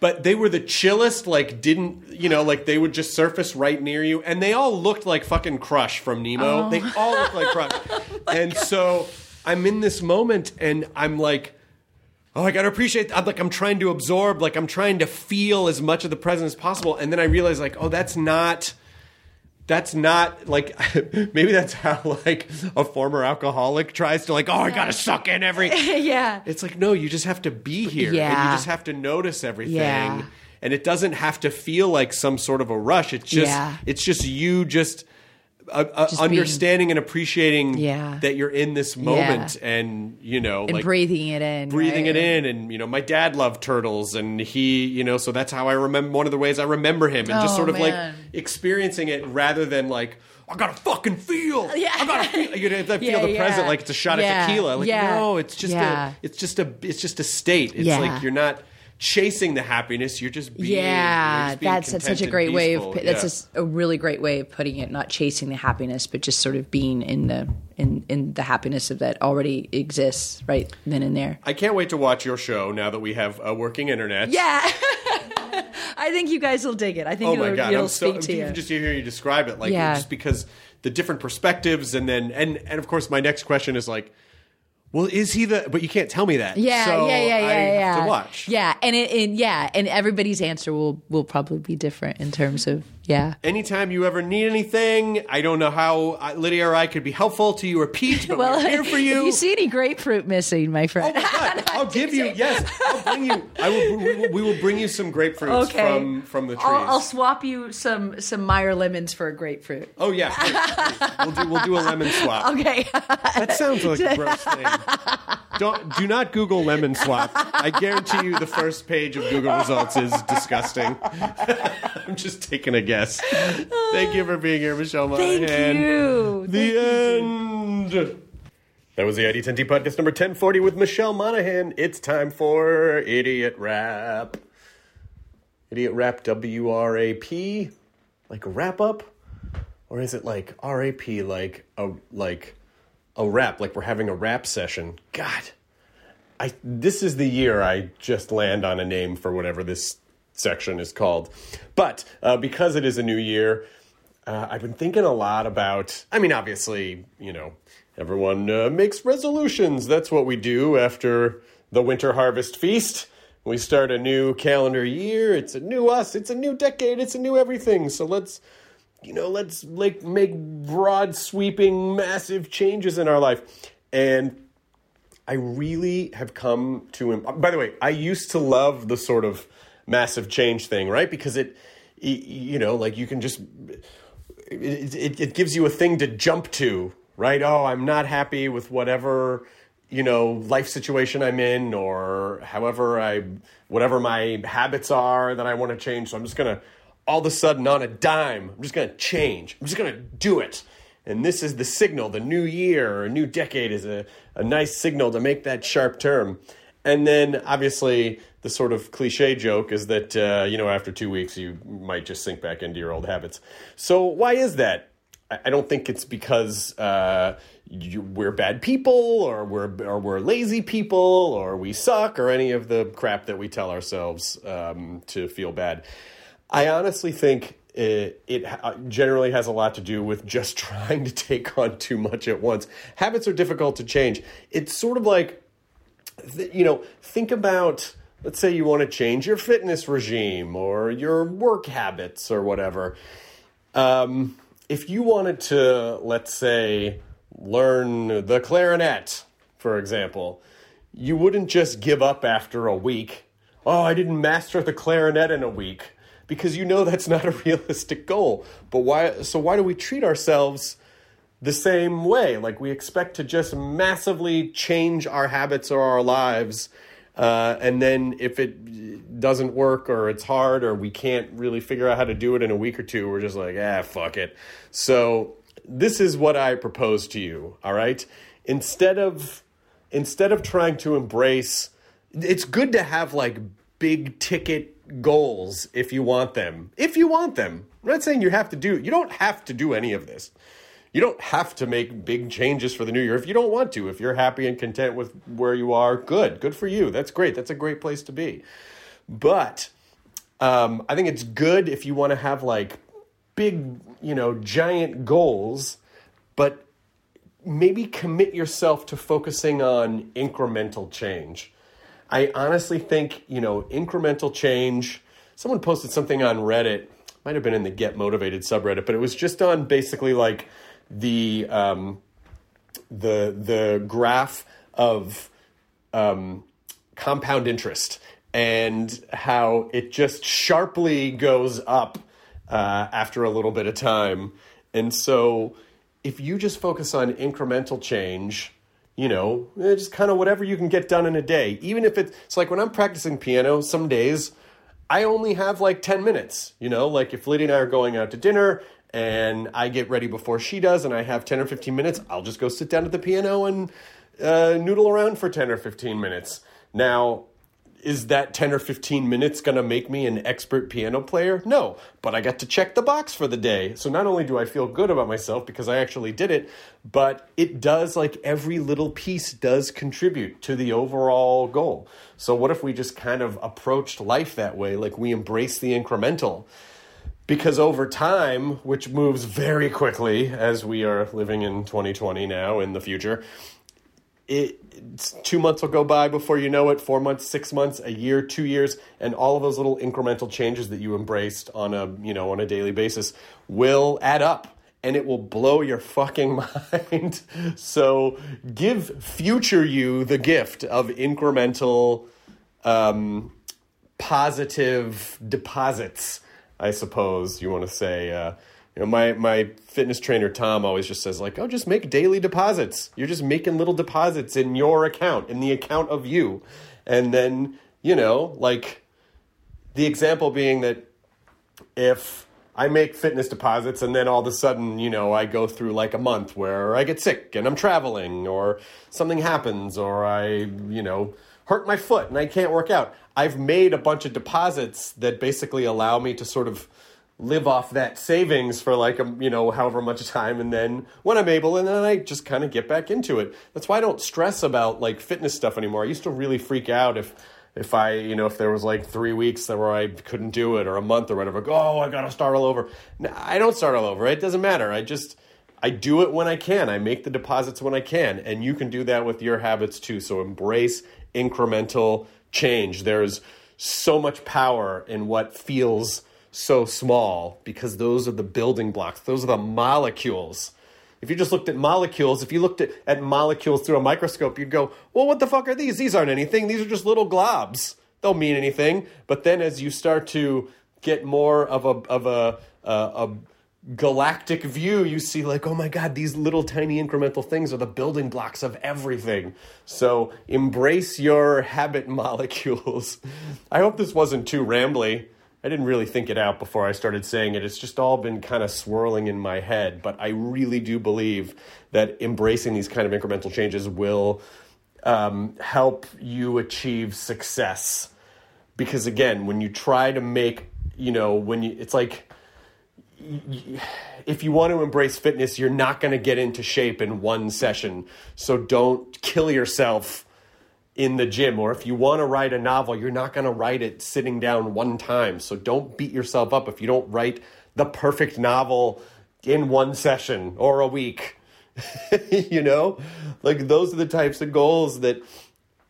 But they were the chillest, like didn't you know, like they would just surface right near you, and they all looked like fucking Crush from Nemo. Oh. They all looked like Crush, oh and so I'm in this moment, and I'm like oh, I gotta appreciate. I'm like, I'm trying to absorb, like, I'm trying to feel as much of the present as possible, and then I realize, like, oh, that's not. That's not like maybe that's how like a former alcoholic tries to like oh I gotta suck in every yeah. it's like no you just have to be here and you just have to notice everything Yeah. and it doesn't have to feel like some sort of a rush it's just Yeah. it's just you just uh, uh, Just being- understanding and appreciating Yeah. that you're in this moment and you know And like breathing it in. breathing right? it in and you know my dad loved turtles and he you know so that's how i remember one of the ways i remember him and just Oh, sort of man. like experiencing it rather than like i gotta fucking feel Yeah. i gotta feel you know I feel Yeah, the present yeah. like it's a shot Yeah, of tequila like yeah, no it's just yeah. a it's just a it's just a state it's Yeah. like you're not chasing the happiness you're just being, Yeah, you're just being that's, that's such a great way of peaceful. that's Yeah. just a really great way of putting it. Not chasing the happiness, but just sort of being in the in in the happiness of that already exists right then and there. i can't wait to watch your show now that we have a working internet Yeah, I think you guys will dig it. I think Oh it'll, my god! it'll I'm so speak to even you. just hear you describe it, like Yeah. just because the different perspectives, and then and and of course my next question is like, well, is he the? But you can't tell me that. Yeah, so yeah, yeah, yeah, I yeah. have to watch. Yeah, and it, and yeah, and everybody's answer will will probably be different in terms of yeah. Anytime you ever need anything, I don't know how uh, Lydia or I could be helpful to you or Pete, but Well, we're here for you. if you see any grapefruit missing, my Oh friend. my god! I'll give you yes. I'll bring you. I will. We will, we will bring you some grapefruits Okay. from from the trees. I'll, I'll swap you some some Meyer lemons for a grapefruit. oh yeah, please, please. we'll do we'll do a lemon swap. Okay. That sounds like a gross thing. Don't do not Google lemon swap. I guarantee you the first page of Google results is disgusting. I'm just taking a guess. Thank you for being here, Michelle Thank Monaghan. you. The end. That was the ID10T podcast number 1040 with Michelle Monaghan. It's time for Idiot Rap. Idiot Rap W R A P, like a wrap up, or is it like R A P, like a like a rap, like we're having a rap session? God, I this is the year I just land on a name for whatever this section is called. But uh, because it is a new year, uh, I've been thinking a lot about. I mean, obviously, you know, everyone uh, makes resolutions. That's what we do after the winter harvest feast. We start a new calendar year. It's a new us. It's a new decade. It's a new everything. So let's, you know, let's like make broad, sweeping, massive changes in our life. And I really have come to. By the way, I used to love the sort of massive change thing, right? Because it, you know, like you can just. It, it, it gives you a thing to jump to, right? Oh, I'm not happy with whatever, you know, life situation I'm in, or however I, whatever my habits are that I want to change. So I'm just gonna all of a sudden on a dime, I'm just going to change. I'm just going to do it. And this is the signal. The new year or a new decade is a, a nice signal to make that sharp turn. And then obviously the sort of cliche joke is that, uh, you know, after two weeks, you might just sink back into your old habits. So why is that? I don't think it's because uh, you, we're bad people or we're or we're lazy people or we suck or any of the crap that we tell ourselves um, to feel bad. I honestly think it, it generally has a lot to do with just trying to take on too much at once. Habits are difficult to change. It's sort of like, you know, think about let's say you want to change your fitness regime or your work habits or whatever. Um, if you wanted to, let's say, learn the clarinet, for example, you wouldn't just give up after a week. Oh, I didn't master the clarinet in a week because you know that's not a realistic goal. But why so why do we treat ourselves the same way? Like we expect to just massively change our habits or our lives uh, and then if it doesn't work or it's hard or we can't really figure out how to do it in a week or two, we're just like, ah, fuck it. So this is what I propose to you. All right. Instead of instead of trying to embrace, it's good to have like big ticket goals if you want them. If you want them. I'm not saying you have to do. You don't have to do any of this. You don't have to make big changes for the new year if you don't want to. If you're happy and content with where you are, good. Good for you. That's great. That's a great place to be. But um, I think it's good if you want to have like big, you know, giant goals, but maybe commit yourself to focusing on incremental change. I honestly think, you know, incremental change. Someone posted something on Reddit, might have been in the Get Motivated subreddit, but it was just on basically like the um, the the graph of um, compound interest and how it just sharply goes up uh, after a little bit of time. And so, if you just focus on incremental change, you know, eh, just kind of whatever you can get done in a day, even if it's like when I'm practicing piano, some days I only have like 10 minutes, you know, like if Lydia and I are going out to dinner and I get ready before she does, and I have 10 or 15 minutes, I'll just go sit down at the piano and uh, noodle around for 10 or 15 minutes. Now, is that 10 or 15 minutes going to make me an expert piano player? No, but I got to check the box for the day. So not only do I feel good about myself because I actually did it, but it does like every little piece does contribute to the overall goal. So what if we just kind of approached life that way? Like we embrace the incremental because over time, which moves very quickly as we are living in 2020 now in the future, it two months will go by before you know it, four months, six months, a year, two years, and all of those little incremental changes that you embraced on a you know on a daily basis will add up and it will blow your fucking mind. so give future you the gift of incremental um, positive deposits I suppose you want to say. Uh, you know, my my fitness trainer Tom always just says like, "Oh, just make daily deposits. You're just making little deposits in your account, in the account of you." And then, you know, like the example being that if I make fitness deposits and then all of a sudden, you know, I go through like a month where I get sick and I'm traveling or something happens or I, you know, hurt my foot and I can't work out. I've made a bunch of deposits that basically allow me to sort of live off that savings for like a, you know however much time and then when i'm able and then i just kind of get back into it that's why i don't stress about like fitness stuff anymore i used to really freak out if if i you know if there was like three weeks where i couldn't do it or a month or whatever go oh i gotta start all over no, i don't start all over it doesn't matter i just I do it when I can. I make the deposits when I can. And you can do that with your habits too. So embrace incremental change. There's so much power in what feels so small because those are the building blocks, those are the molecules. If you just looked at molecules, if you looked at, at molecules through a microscope, you'd go, well, what the fuck are these? These aren't anything. These are just little globs. They'll mean anything. But then as you start to get more of a, of a, uh, a, a galactic view, you see, like, oh my God, these little tiny incremental things are the building blocks of everything. So embrace your habit molecules. I hope this wasn't too rambly. I didn't really think it out before I started saying it. It's just all been kind of swirling in my head. But I really do believe that embracing these kind of incremental changes will um, help you achieve success. Because again, when you try to make, you know, when you, it's like, if you want to embrace fitness, you're not going to get into shape in one session. So don't kill yourself in the gym. Or if you want to write a novel, you're not going to write it sitting down one time. So don't beat yourself up if you don't write the perfect novel in one session or a week. you know, like those are the types of goals that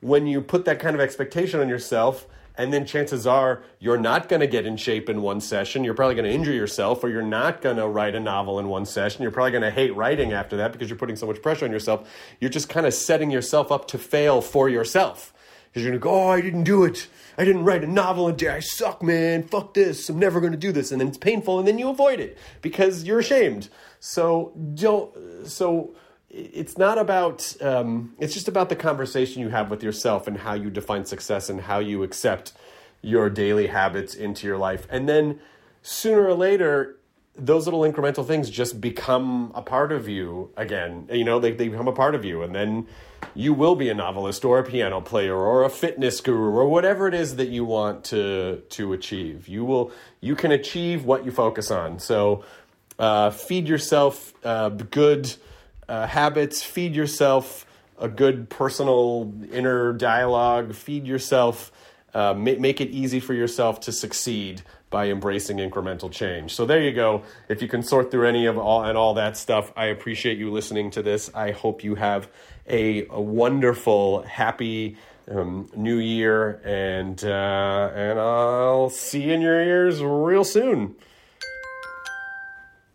when you put that kind of expectation on yourself, and then chances are you're not going to get in shape in one session. You're probably going to injure yourself, or you're not going to write a novel in one session. You're probably going to hate writing after that because you're putting so much pressure on yourself. You're just kind of setting yourself up to fail for yourself. Because you're going to go, oh, I didn't do it. I didn't write a novel a day. I suck, man. Fuck this. I'm never going to do this. And then it's painful, and then you avoid it because you're ashamed. So don't. So it's not about um, it's just about the conversation you have with yourself and how you define success and how you accept your daily habits into your life. And then sooner or later those little incremental things just become a part of you again. You know they, they become a part of you. And then you will be a novelist or a piano player or a fitness guru or whatever it is that you want to to achieve. You will you can achieve what you focus on. So uh, feed yourself uh, good uh, habits, feed yourself a good personal inner dialogue, feed yourself, uh, make, make it easy for yourself to succeed by embracing incremental change. So there you go. If you can sort through any of all and all that stuff, I appreciate you listening to this. I hope you have a, a wonderful, happy um, new year, and uh, and I'll see you in your ears real soon.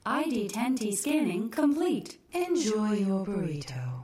ID10T scanning complete. Enjoy your burrito.